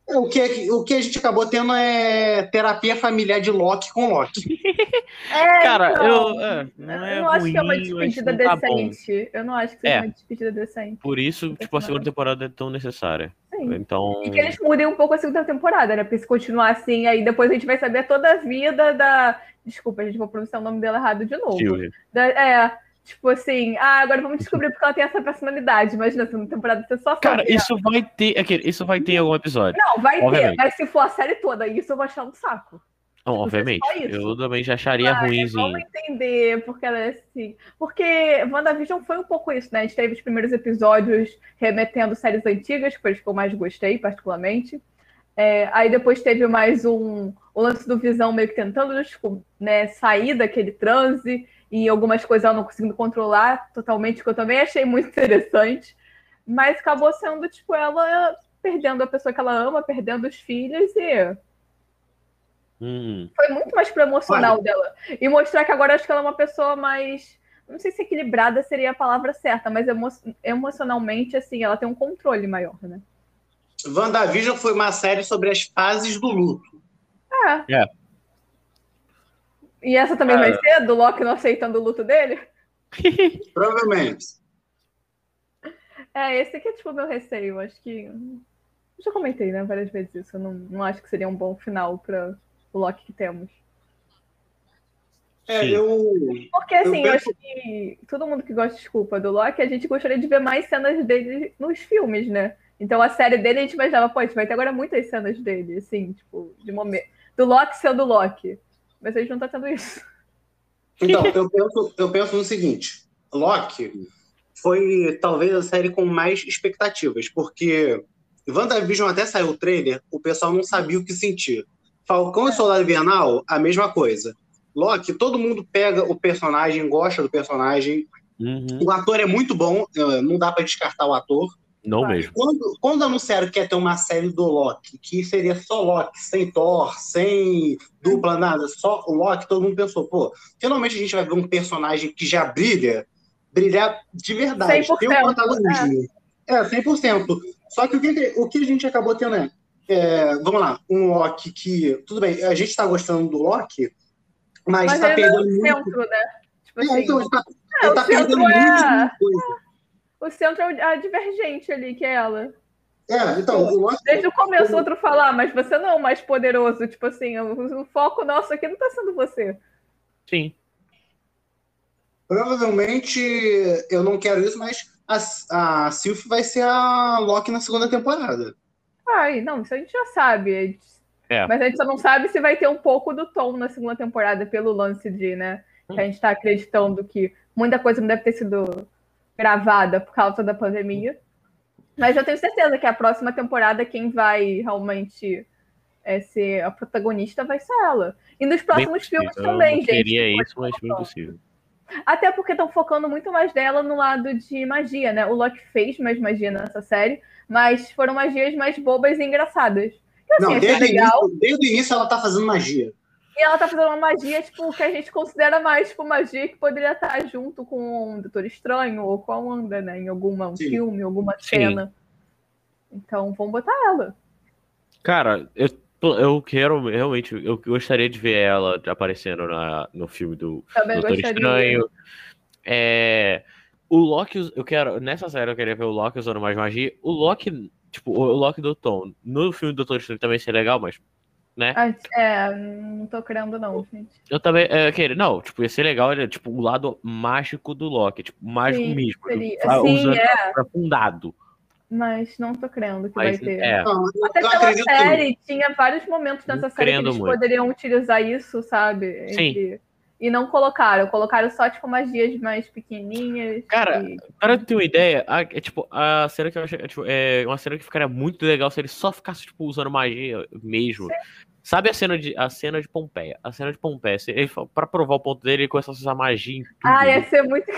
o que, o que a gente acabou tendo é terapia familiar de Loki com Loki. É, Cara, então, eu, é, não eu é não acho ruim, que é uma despedida tá decente. eu não acho que seja é. uma despedida decente. Por isso, tipo, a segunda temporada é tão necessária. Sim. Então... E que eles mudem um pouco a segunda temporada, né? Porque se continuar assim, aí depois a gente vai saber toda a vida da. Desculpa, a gente vai pronunciar o nome dela errado de novo. Da, é, Tipo assim, ah, agora vamos descobrir porque ela tem essa personalidade. Imagina, segunda temporada você só Cara, isso vai ter. Isso vai ter em algum episódio. Não, vai obviamente. ter, mas se for a série toda, isso eu vou achar um saco. Não, obviamente. Eu também já acharia mas, ruimzinho. Vamos entender porque ela é assim. Porque WandaVision foi um pouco isso, né? A gente teve os primeiros episódios remetendo séries antigas, que foi as que eu mais gostei, particularmente. É, aí depois teve mais um o lance do Visão meio que tentando tipo, né, sair daquele transe e algumas coisas ela não conseguindo controlar totalmente, que eu também achei muito interessante. Mas acabou sendo, tipo, ela perdendo a pessoa que ela ama, perdendo os filhos e. Hum. Foi muito mais pro emocional dela. E mostrar que agora acho que ela é uma pessoa mais. Não sei se equilibrada seria a palavra certa, mas emo emocionalmente, assim, ela tem um controle maior, né? WandaVision foi uma série sobre as fases do luto. É. é. E essa também vai ser do Loki não aceitando o luto dele? Provavelmente. É, esse aqui é tipo o meu receio. Acho que. Eu já comentei, né, várias vezes isso. Eu não, não acho que seria um bom final para o Loki que temos. É, eu. Porque assim, eu, penso... eu, acho que todo mundo que gosta, desculpa, do Loki, a gente gostaria de ver mais cenas dele nos filmes, né? Então a série dele a gente imaginava, pô, a gente vai ter agora muitas cenas dele, assim, tipo, de momento. Do Loki sendo Loki. Mas a gente não tá tendo isso. Então, eu penso, eu penso no seguinte: Loki foi talvez a série com mais expectativas, porque WandaVision até saiu o trailer, o pessoal não sabia o que sentir. Falcão é. e Soldado Invernal, a mesma coisa. Loki, todo mundo pega o personagem, gosta do personagem. Uhum. O ator é muito bom, eh, não dá para descartar o ator. Não mesmo. Quando, quando anunciaram que ia ter uma série do Loki, que seria só Loki, sem Thor, sem dupla, nada, só o Loki, todo mundo pensou, pô, finalmente a gente vai ver um personagem que já brilha, brilhar de verdade, 100%, tem um protagonismo. É. é, 100%. Só que o que, o que a gente acabou tendo é, é vamos lá, um Loki que, tudo bem, a gente tá gostando do Loki, mas, mas tá perdendo muito... Centro, né? Tipo assim, então, ele tá, é, ele tá perdendo é... O centro é a divergente ali, que é ela. É, então, o Loki... Desde o começo, outro falar, mas você não é o mais poderoso. Tipo assim, o, o foco nosso aqui não tá sendo você. Sim. Provavelmente, eu não quero isso, mas a, a Sylph vai ser a Loki na segunda temporada. Ai, não, isso a gente já sabe. É. Mas a gente só não sabe se vai ter um pouco do tom na segunda temporada, pelo lance de, né? Que a gente tá acreditando que muita coisa não deve ter sido gravada por causa da pandemia. Mas eu tenho certeza que a próxima temporada, quem vai realmente é, ser a protagonista vai ser ela. E nos próximos filmes também, eu gente. Queria isso, mas foi impossível. Até porque estão focando muito mais dela no lado de magia, né? O Loki fez mais magia nessa série, mas foram magias mais bobas e engraçadas. Assim, Não, desde, legal. Início, desde o início ela tá fazendo magia. E ela tá fazendo uma magia, tipo, que a gente considera mais, tipo, magia que poderia estar junto com o Doutor Estranho ou com a Wanda, né? Em algum filme, alguma cena. Sim. Então, vamos botar ela. Cara, eu eu quero realmente, eu gostaria de ver ela aparecendo na, no filme do Também Doutor gostaria. Estranho. É, o Loki, eu quero, nessa série eu queria ver o Loki usando mais magia. O Loki, tipo, o Loki do Tom, no filme do Doutor Estranho também seria legal, mas, né? É, não tô crendo não, gente. Eu também, é, queria, não, tipo, ia ser legal, ele, tipo, o lado mágico do Loki, tipo, mágico Sim, mesmo. Seria. Tipo, Sim, usando é. aprofundado. Mas não tô crendo que Mas, vai ter. É. Até pela série, tinha vários momentos nessa série que eles muito. poderiam utilizar isso, sabe? Sim. E não colocaram. Colocaram só, tipo, magias mais pequenininhas. Cara, e... para ter uma ideia, a, é tipo, a cena que eu achei. É, tipo, é uma cena que ficaria muito legal se ele só ficasse, tipo, usando magia mesmo. Sim. Sabe a cena de a cena de Pompeia? A cena de Pompeia, ele, pra provar o ponto dele, ele começa a usar magia em tudo. Ah, ia ser muito.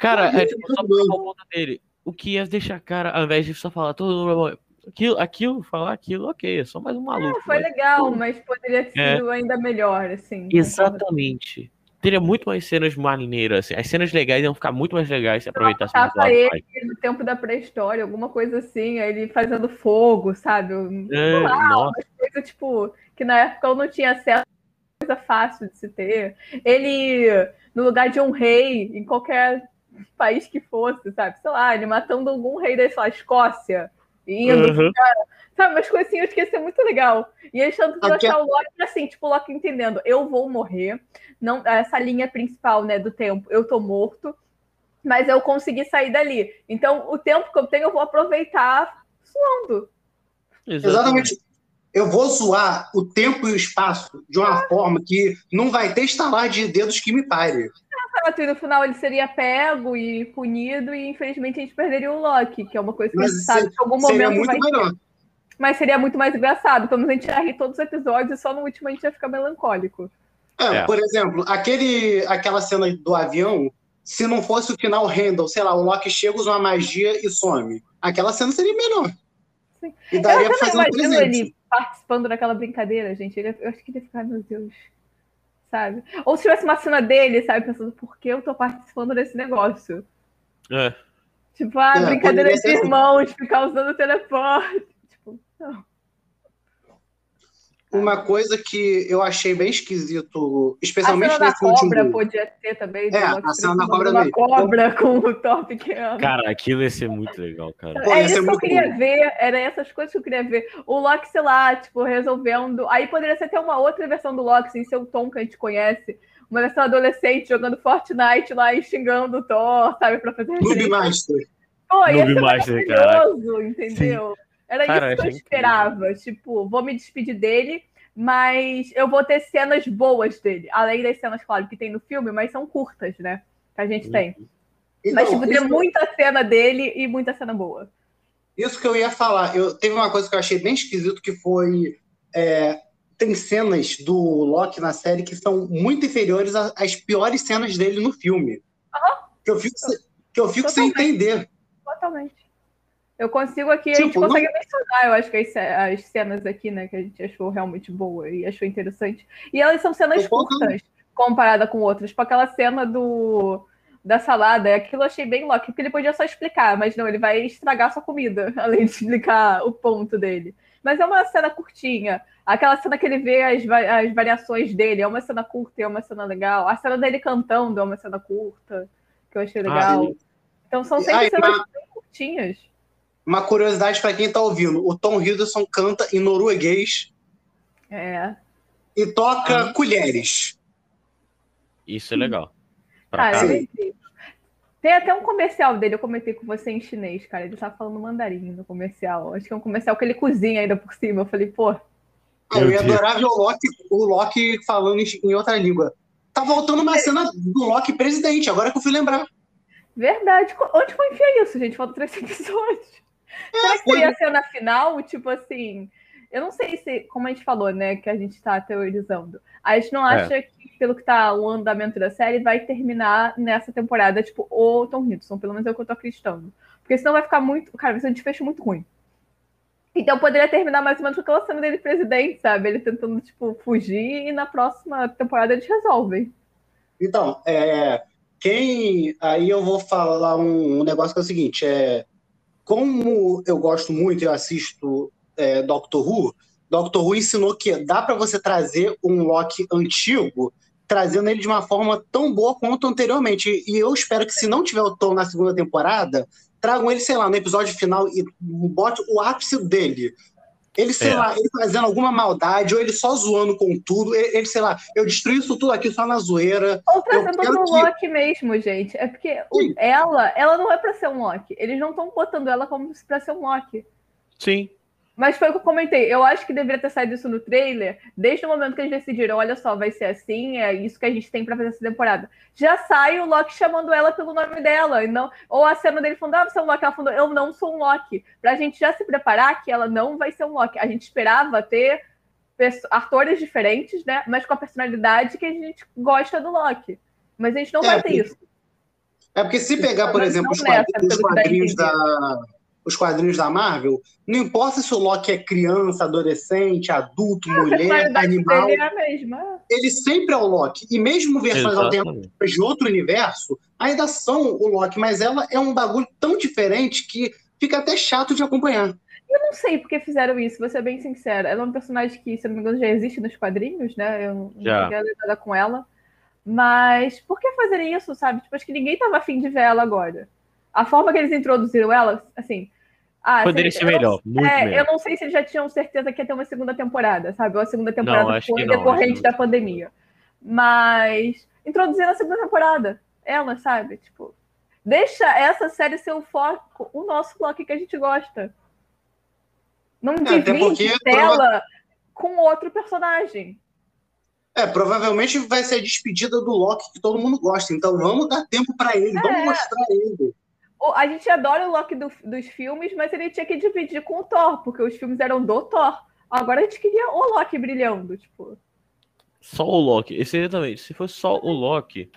Cara, é tipo, só provar o ponto dele o que ia deixar cara, ao invés de só falar todo mundo. Aquilo, aquilo, falar aquilo, ok, é só mais um maluco. É, foi mas... legal, mas poderia ter é. sido ainda melhor, assim. Exatamente. Teria muito mais cenas maneiras, assim. As cenas legais iam ficar muito mais legais se aproveitasse mais ele mais. no tempo da pré-história, alguma coisa assim, ele fazendo fogo, sabe? É, nossa. coisa, tipo, que na época eu não tinha acesso coisa fácil de se ter. Ele, no lugar de um rei, em qualquer país que fosse, sabe? Sei lá, ele matando algum rei da Escócia, indo, uhum. cara, sabe? Umas coisinhas que ia ser muito legal. E eles tentam Aqui... achar o Loki assim, tipo, o Loki entendendo, eu vou morrer, não, essa linha principal, né, do tempo, eu tô morto, mas eu consegui sair dali. Então, o tempo que eu tenho, eu vou aproveitar suando. Exatamente. Eu vou zoar o tempo e o espaço de uma é. forma que não vai ter estalar de dedos que me pare. Exato, e no final ele seria pego e punido, e infelizmente a gente perderia o Loki, que é uma coisa que Mas a gente sabe que em algum momento vai melhor. ter. Mas seria muito mais engraçado. Pelo menos a gente ia rir todos os episódios e só no último a gente ia ficar melancólico. É, é. Por exemplo, aquele, aquela cena do avião, se não fosse o final Randall, sei lá, o Loki chega, usa uma magia e some. Aquela cena seria melhor. Sim. E daria eu pra fazer um presente. ele participando daquela brincadeira, gente. Ele, eu acho que ele ia ficar, meu Deus sabe? Ou se tivesse uma cena dele, sabe, pensando, por que eu tô participando desse negócio? É. Tipo, ah, é, brincadeira de assim. irmãos, ficar usando o teleporte. Tipo, não. Uma coisa que eu achei bem esquisito, especialmente a cena da cobra último... podia ter também. É, a cena da cobra uma cobra com o top pequeno. Cara, aquilo ia ser muito legal, cara. Pô, é isso que eu queria ver, era essas coisas que eu queria ver. O Loki, sei lá, tipo, resolvendo... Aí poderia ser até uma outra versão do Loki, sem ser o Tom que a gente conhece. Uma versão adolescente jogando Fortnite lá e xingando o Thor, sabe, pra fazer... Noob Master. Pô, ia ser Master, maravilhoso, entendeu? Sim. Era Cara, isso que eu esperava. Incrível. Tipo, vou me despedir dele, mas eu vou ter cenas boas dele. Além das cenas, claro, que tem no filme, mas são curtas, né? Que a gente uhum. tem. Então, mas, tipo, tem muita cena dele e muita cena boa. Isso que eu ia falar. Eu, teve uma coisa que eu achei bem esquisito, que foi... É, tem cenas do Loki na série que são muito inferiores às piores cenas dele no filme. Uhum. Que eu fico, que eu fico sem entender. Totalmente. Eu consigo aqui, tipo, a gente tipo, consegue não... mencionar, eu acho que as, as, cenas aqui, né, que a gente achou realmente boa e achou interessante. E elas são cenas curtas, comparada com outras. Tipo aquela cena do da salada, aquilo eu achei bem louco, porque ele podia só explicar, mas não, ele vai estragar sua comida, além de explicar o ponto dele. Mas é uma cena curtinha. Aquela cena que ele vê as, as variações dele, é uma cena curta e é uma cena legal. A cena dele cantando é uma cena curta, que eu achei legal. Ah, então são sempre ah, cenas bem curtinhas. Uma curiosidade para quem está ouvindo: o Tom Hiddleston canta em norueguês. É. E toca ah. colheres. Isso é legal. Cara, é tem até um comercial dele, eu comentei com você em chinês, cara. Ele tá falando mandarim no comercial. Acho que é um comercial que ele cozinha ainda por cima. Eu falei, pô. Eu ia adorar ver o Loki, o Loki falando em outra língua. Tá voltando uma cena do Loki presidente, agora que eu fui lembrar. Verdade. Onde foi enfiar isso, gente? Faltam três episódios. É, Será que foi... seria a cena final? Tipo assim. Eu não sei se, como a gente falou, né, que a gente está teorizando. A gente não é. acha é. que, pelo que tá o andamento da série, vai terminar nessa temporada, tipo, o Tom Hiddleston. Pelo menos é o que eu tô acreditando. Porque senão vai ficar muito. Cara, vai ser um desfecho muito ruim. Então poderia terminar mais ou menos com aquela cena dele presidente, sabe? Ele tentando, tipo, fugir e na próxima temporada eles resolvem. Então, é, quem. Aí eu vou falar um, um negócio que é o seguinte: é, como eu gosto muito, eu assisto é, Doctor Who, Doctor Who ensinou que dá para você trazer um Loki antigo, trazendo ele de uma forma tão boa quanto anteriormente. E eu espero que, se não tiver o Tom na segunda temporada, tragam ele, sei lá, no episódio final e bote o ápice dele. Ele, sei é. lá, ele fazendo alguma maldade, ou ele só zoando com tudo. Ele, ele sei lá, eu destruí isso tudo aqui só na zoeira. Ou trazendo pro que... Loki mesmo, gente. É porque o, ela, ela não é pra ser um Loki. Eles não estão botando ela como pra ser um Loki. Sim. Mas foi o que eu comentei. Eu acho que deveria ter saído isso no trailer, desde o momento que eles decidiram, olha só, vai ser assim, é isso que a gente tem para fazer essa temporada. Já sai o Loki chamando ela pelo nome dela, e não, ou a cena dele falando, ah, você é um Loki, ela falando, eu não sou um Loki. Pra gente já se preparar que ela não vai ser um Loki. A gente esperava ter atores diferentes, né, mas com a personalidade que a gente gosta do Loki. Mas a gente não é, vai ter isso. É porque se pegar, por exemplo, os quadrinhos, os quadrinhos da os quadrinhos da Marvel, não importa se o Loki é criança, adolescente, adulto, ah, mulher, animal. É a mesma. Ele sempre é o Loki. E mesmo versões alternativas de outro universo, ainda são o Loki, mas ela é um bagulho tão diferente que fica até chato de acompanhar. Eu não sei porque fizeram isso, vou ser bem sincera. Ela é um personagem que, se não me engano, já existe nos quadrinhos, né? Eu não já. nada com ela. Mas por que fazerem isso, sabe? Tipo, acho que ninguém tava afim de ver ela agora a forma que eles introduziram ela, assim. Ah, Poderia assim, ser melhor, muito é, melhor. Eu não sei se eles já tinham certeza que ia ter uma segunda temporada, sabe? Ou a segunda temporada não, foi decorrente da pandemia. Mas introduziram a segunda temporada. Ela, sabe? Tipo, deixa essa série ser o foco, o nosso Loki que a gente gosta. Não é, divide tela com outro personagem. É, provavelmente vai ser a despedida do Loki que todo mundo gosta. Então vamos dar tempo para ele, é. vamos mostrar ele a gente adora o Loki do, dos filmes, mas ele tinha que dividir com o Thor, porque os filmes eram do Thor. Agora a gente queria o Loki brilhando, tipo. Só o Loki, exatamente. Se fosse só o Loki,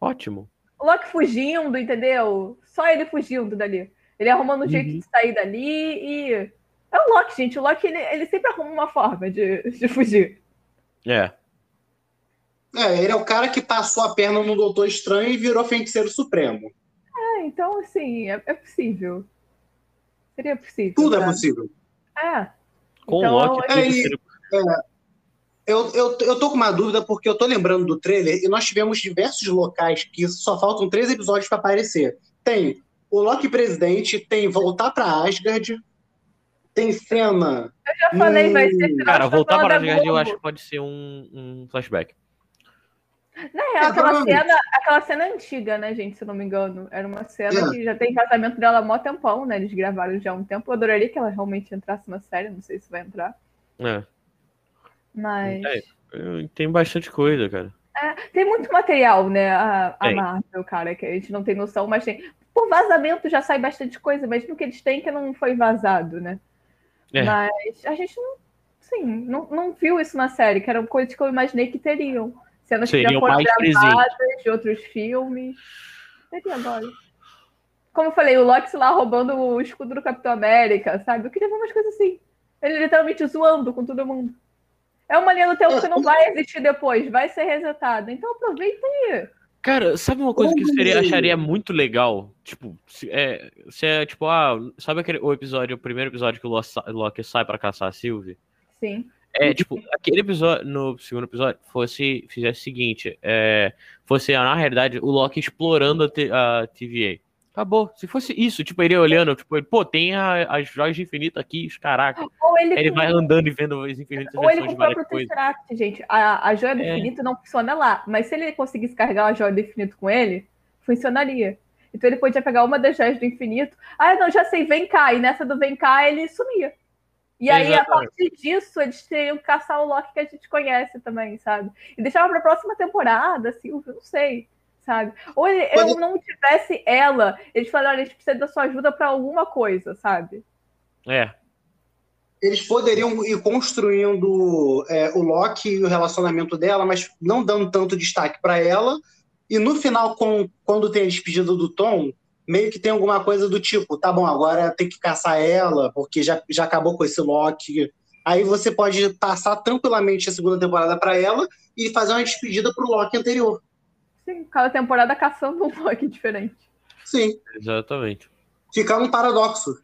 ótimo. O Loki fugindo, entendeu? Só ele fugindo dali. Ele arrumando um jeito uhum. de sair dali e. É o Loki, gente. O Loki, ele, ele sempre arruma uma forma de, de fugir. É. É, ele é o cara que passou a perna no Doutor Estranho e virou feiticeiro supremo então, assim, é, é possível. Seria possível. Tudo é sabe? é possível. É. Com então, o Loki, é, é, eu, eu, eu tô com uma dúvida porque eu tô lembrando do trailer e nós tivemos diversos locais que só faltam três episódios para aparecer. Tem o Loki presidente, tem voltar para Asgard, tem cena. Eu já falei, no... vai ser. Cara, voltar para Asgard eu acho que pode ser um, um flashback. Na real, aquela cena, aquela cena antiga, né, gente, se não me engano. Era uma cena é. que já tem casamento dela há mó tempão, né? Eles gravaram já há um tempo. Eu adoraria que ela realmente entrasse na série, não sei se vai entrar. É. Mas. É, tem bastante coisa, cara. É, tem muito material, né, a, a Marvel, cara, que a gente não tem noção, mas tem. Por vazamento já sai bastante coisa, mas no que eles têm que não foi vazado, né? É. Mas a gente não. Sim, não, não viu isso na série, que eram coisas que eu imaginei que teriam. Cenas que já foram gravadas de outros filmes. Seria agora. Como eu falei, o Loki lá roubando o escudo do Capitão América, sabe? Eu queria ver umas coisas assim. Ele literalmente zoando com todo mundo. É uma linha do tempo que não vai existir depois, vai ser resetada. Então aproveita aí. Cara, sabe uma coisa que eu seria, acharia muito legal? Tipo, se é, se é tipo, ah, sabe aquele o episódio, o primeiro episódio que o Loki sai para caçar a Sylvie? Sim. É, tipo, aquele episódio, no segundo episódio, fosse, fizesse o seguinte, é, fosse, na realidade, o Loki explorando a, a TVA. Acabou. Se fosse isso, tipo, ele olhando, tipo, pô, tem a, as joias de infinito aqui, os caraca. Ou ele, ele vai andando e vendo as infinitas Ou ele com o próprio Tesseract, gente. A, a joia do é. infinito não funciona lá, mas se ele conseguisse carregar a joia do infinito com ele, funcionaria. Então ele podia pegar uma das joias do infinito. Ah, não, já sei, vem cá. E nessa do vem cá, ele sumia. E aí, Exatamente. a partir disso, eles teriam que caçar o Loki que a gente conhece também, sabe? E deixava pra próxima temporada, assim, eu não sei, sabe? Ou ele, eu não tivesse ela, eles falaram, a gente precisa da sua ajuda para alguma coisa, sabe? É. Eles poderiam ir construindo é, o Loki e o relacionamento dela, mas não dando tanto destaque para ela. E no final, com, quando tem a despedida do Tom, meio que tem alguma coisa do tipo, tá bom, agora tem que caçar ela, porque já, já acabou com esse Loki. Aí você pode passar tranquilamente a segunda temporada para ela e fazer uma despedida pro Loki anterior. Sim, cada temporada caçando um Loki diferente. Sim. Exatamente. Ficar um paradoxo.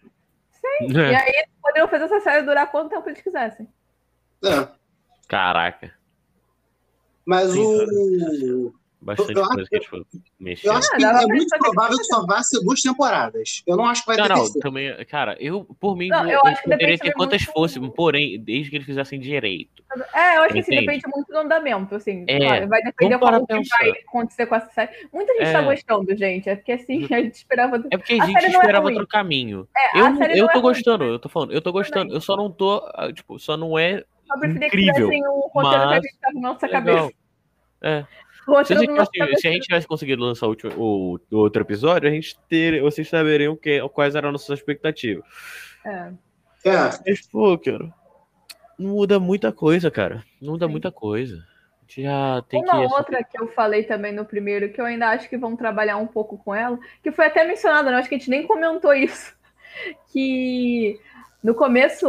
Sim. É. E aí poderiam fazer essa série durar quanto tempo eles quisessem. É. Caraca. Mas Sim, o. Bastante eu coisa acho, que a gente mexer. Eu acho que é muito provável que só vá ser duas temporadas. Eu não acho que vai não, ter não, também, cara, eu, por mim, não, eu, eu poderia ter quantas fossem, porém, desde que eles fizessem direito. É, eu acho que assim, depende muito do andamento, assim. É, claro, vai depender do que vai acontecer com essa série. Muita gente tá é. tá gostando, gente. É porque assim, a gente esperava. É porque a, a gente é esperava é outro caminho. É, eu eu tô é gostando, ruim, eu tô falando, eu tô gostando. Eu só não tô, ah, tipo, só não é. Só incrível, que um roteiro mas... que a gente tá na nossa cabeça. É. Se a, gente tivesse, se a gente tivesse conseguido lançar o, último, o, o, outro episódio, a gente ter, vocês saberiam que, quais eram as nossas expectativas. É. é. Mas, pô, cara, não muda muita coisa, cara. Não muda Sim. muita coisa. Já tem Uma que... outra que eu falei também no primeiro, que eu ainda acho que vão trabalhar um pouco com ela, que foi até mencionada, né? acho que a gente nem comentou isso. Que no começo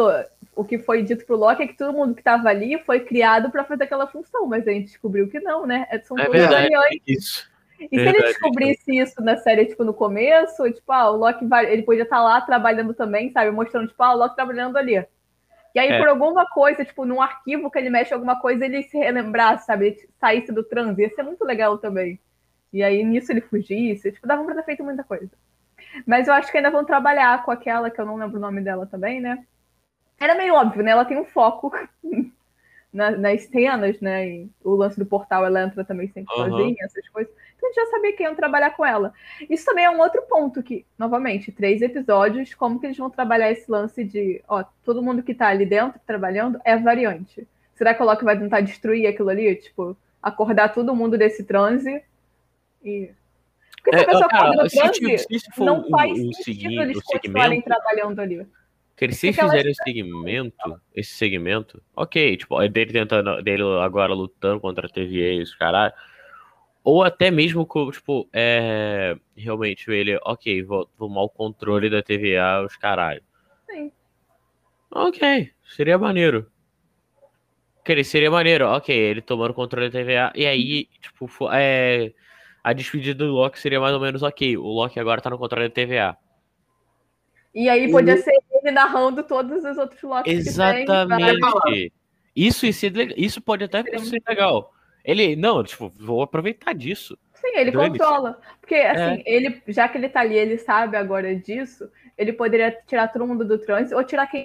o que foi dito pro Loki é que todo mundo que estava ali foi criado para fazer aquela função, mas a gente descobriu que não, né? São é verdade, isso. E se ele descobrisse isso na série, tipo, no começo, tipo, ah, o Loki vai, ele podia estar tá lá trabalhando também, sabe? Mostrando, tipo, ah, o Loki trabalhando ali. E aí, é. por alguma coisa, tipo, num arquivo que ele mexe alguma coisa, ele se relembrasse, sabe? Ele saísse do transe. Ia ser muito legal também. E aí, nisso ele fugisse. Tipo, dava pra ter feito muita coisa. Mas eu acho que ainda vão trabalhar com aquela, que eu não lembro o nome dela também, né? Era meio óbvio, né? Ela tem um foco na, nas cenas, né? E o lance do portal, ela entra também sempre uhum. sozinha, essas coisas. Então a gente já sabia que iam trabalhar com ela. Isso também é um outro ponto que, novamente, três episódios, como que eles vão trabalhar esse lance de, ó, todo mundo que tá ali dentro trabalhando é variante. Será que o Loki vai tentar destruir aquilo ali? Tipo, acordar todo mundo desse transe e porque se a é, pessoa acorda no transe, se, se não faz o, sentido eles continuarem trabalhando ali. Que eles, se fizerem esse segmento, esse segmento, ok, tipo, é dele tentando, dele agora lutando contra a TVA e os caralho. Ou até mesmo, tipo, é, realmente ele, ok, vou tomar o controle da TVA, os caralho. Sim. Ok, seria maneiro. Que seria maneiro, ok, ele tomando o controle da TVA, e aí, tipo, é, a despedida do Loki seria mais ou menos ok. O Loki agora tá no controle da TVA. E aí podia ser ele narrando todos os outros Locks Exatamente. Isso, isso, isso pode até ser legal. Ele, não, tipo, vou aproveitar disso. Sim, ele controla. Porque, assim, é. ele, já que ele tá ali, ele sabe agora disso, ele poderia tirar todo mundo do trânsito ou tirar quem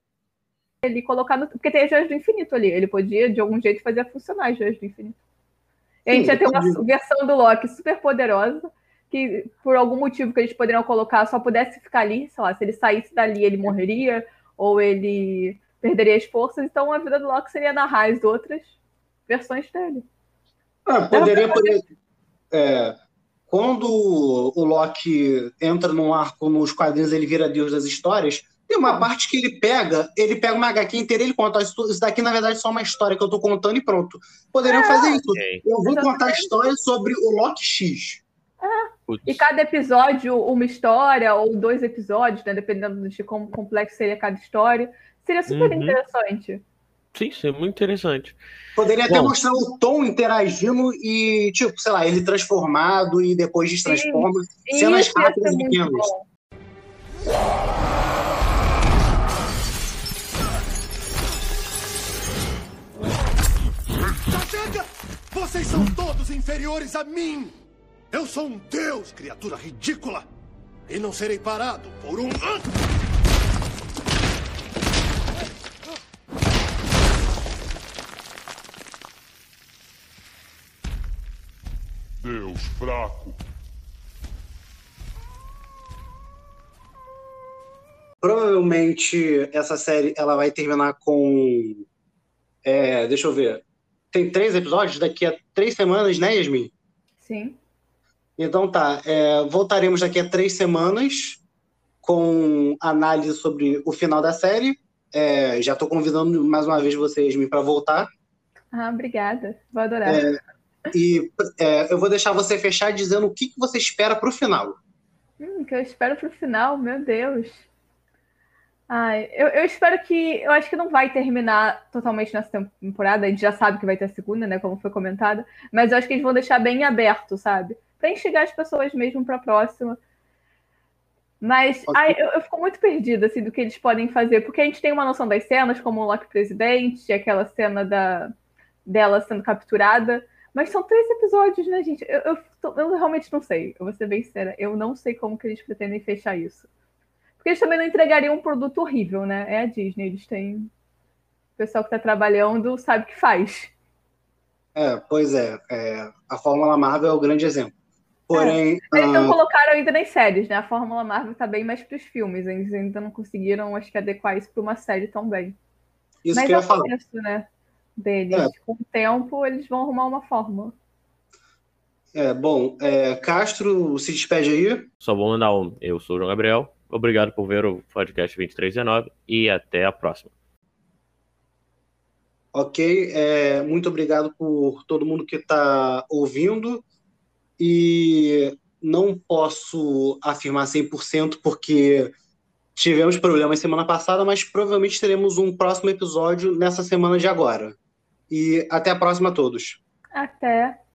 ele colocar no. Porque tem as joias do infinito ali. Ele podia, de algum jeito, fazer funcionar as joias do infinito. E a gente ia ter uma versão do Loki super poderosa que por algum motivo que eles poderiam colocar só pudesse ficar ali, sei lá, se ele saísse dali ele morreria ou ele perderia as forças, então a vida do Loki seria narrar as outras versões dele. Ah, poderia, poder, é, quando o Loki entra num arco nos quadrinhos, ele vira Deus das histórias. Tem uma parte que ele pega, ele pega uma HQ inteira e ele conta. Isso daqui, na verdade, é só uma história que eu tô contando e pronto. Poderiam é, fazer isso. Okay. Eu vou contar a história sobre o Loki X. E cada episódio, uma história, ou dois episódios, né? Dependendo de como complexo seria cada história. Seria super uhum. interessante. Sim, seria muito interessante. Poderia até Bom, mostrar o Tom interagindo e, tipo, sei lá, ele transformado e depois destransforma. Cenas rápidas e pequenas. Vocês são todos inferiores a mim! Eu sou um deus, criatura ridícula! E não serei parado por um. Deus fraco. Provavelmente essa série ela vai terminar com. É, deixa eu ver. Tem três episódios daqui a três semanas, né, Yasmin? Sim. Então tá. É, voltaremos daqui a três semanas com análise sobre o final da série. É, já estou convidando mais uma vez vocês para voltar. Ah, obrigada. Vou adorar. É, e é, eu vou deixar você fechar dizendo o que, que você espera para o final. Hum, que eu espero para o final, meu Deus. Ai, eu, eu, espero que. Eu acho que não vai terminar totalmente nessa temporada. A gente já sabe que vai ter a segunda, né? Como foi comentado. Mas eu acho que eles vão deixar bem aberto, sabe? Para instigar as pessoas mesmo para a próxima. Mas ai, eu, eu, fico muito perdida assim, do que eles podem fazer, porque a gente tem uma noção das cenas, como o Loki presidente, aquela cena da, dela sendo capturada. Mas são três episódios, né, gente? Eu, eu, eu, realmente não sei. Eu vou ser bem sincera. Eu não sei como que eles pretendem fechar isso. Porque eles também não entregariam um produto horrível, né? É a Disney. Eles têm. O pessoal que está trabalhando sabe o que faz. É, pois é. é. A Fórmula Marvel é o grande exemplo. Porém. É. Eles não uh... colocaram ainda nas séries, né? A Fórmula Marvel está bem mais para os filmes. Eles ainda não conseguiram, acho que, adequar isso para uma série tão bem. Isso Mas que eu ia falar. Isso, né? deles. É. Com o tempo, eles vão arrumar uma fórmula. É, bom, é, Castro se despede aí. Só vou mandar um. Eu sou o João Gabriel. Obrigado por ver o podcast 2319 e até a próxima. Ok, é, muito obrigado por todo mundo que está ouvindo. E não posso afirmar 100% porque tivemos problemas semana passada, mas provavelmente teremos um próximo episódio nessa semana de agora. E até a próxima a todos. Até.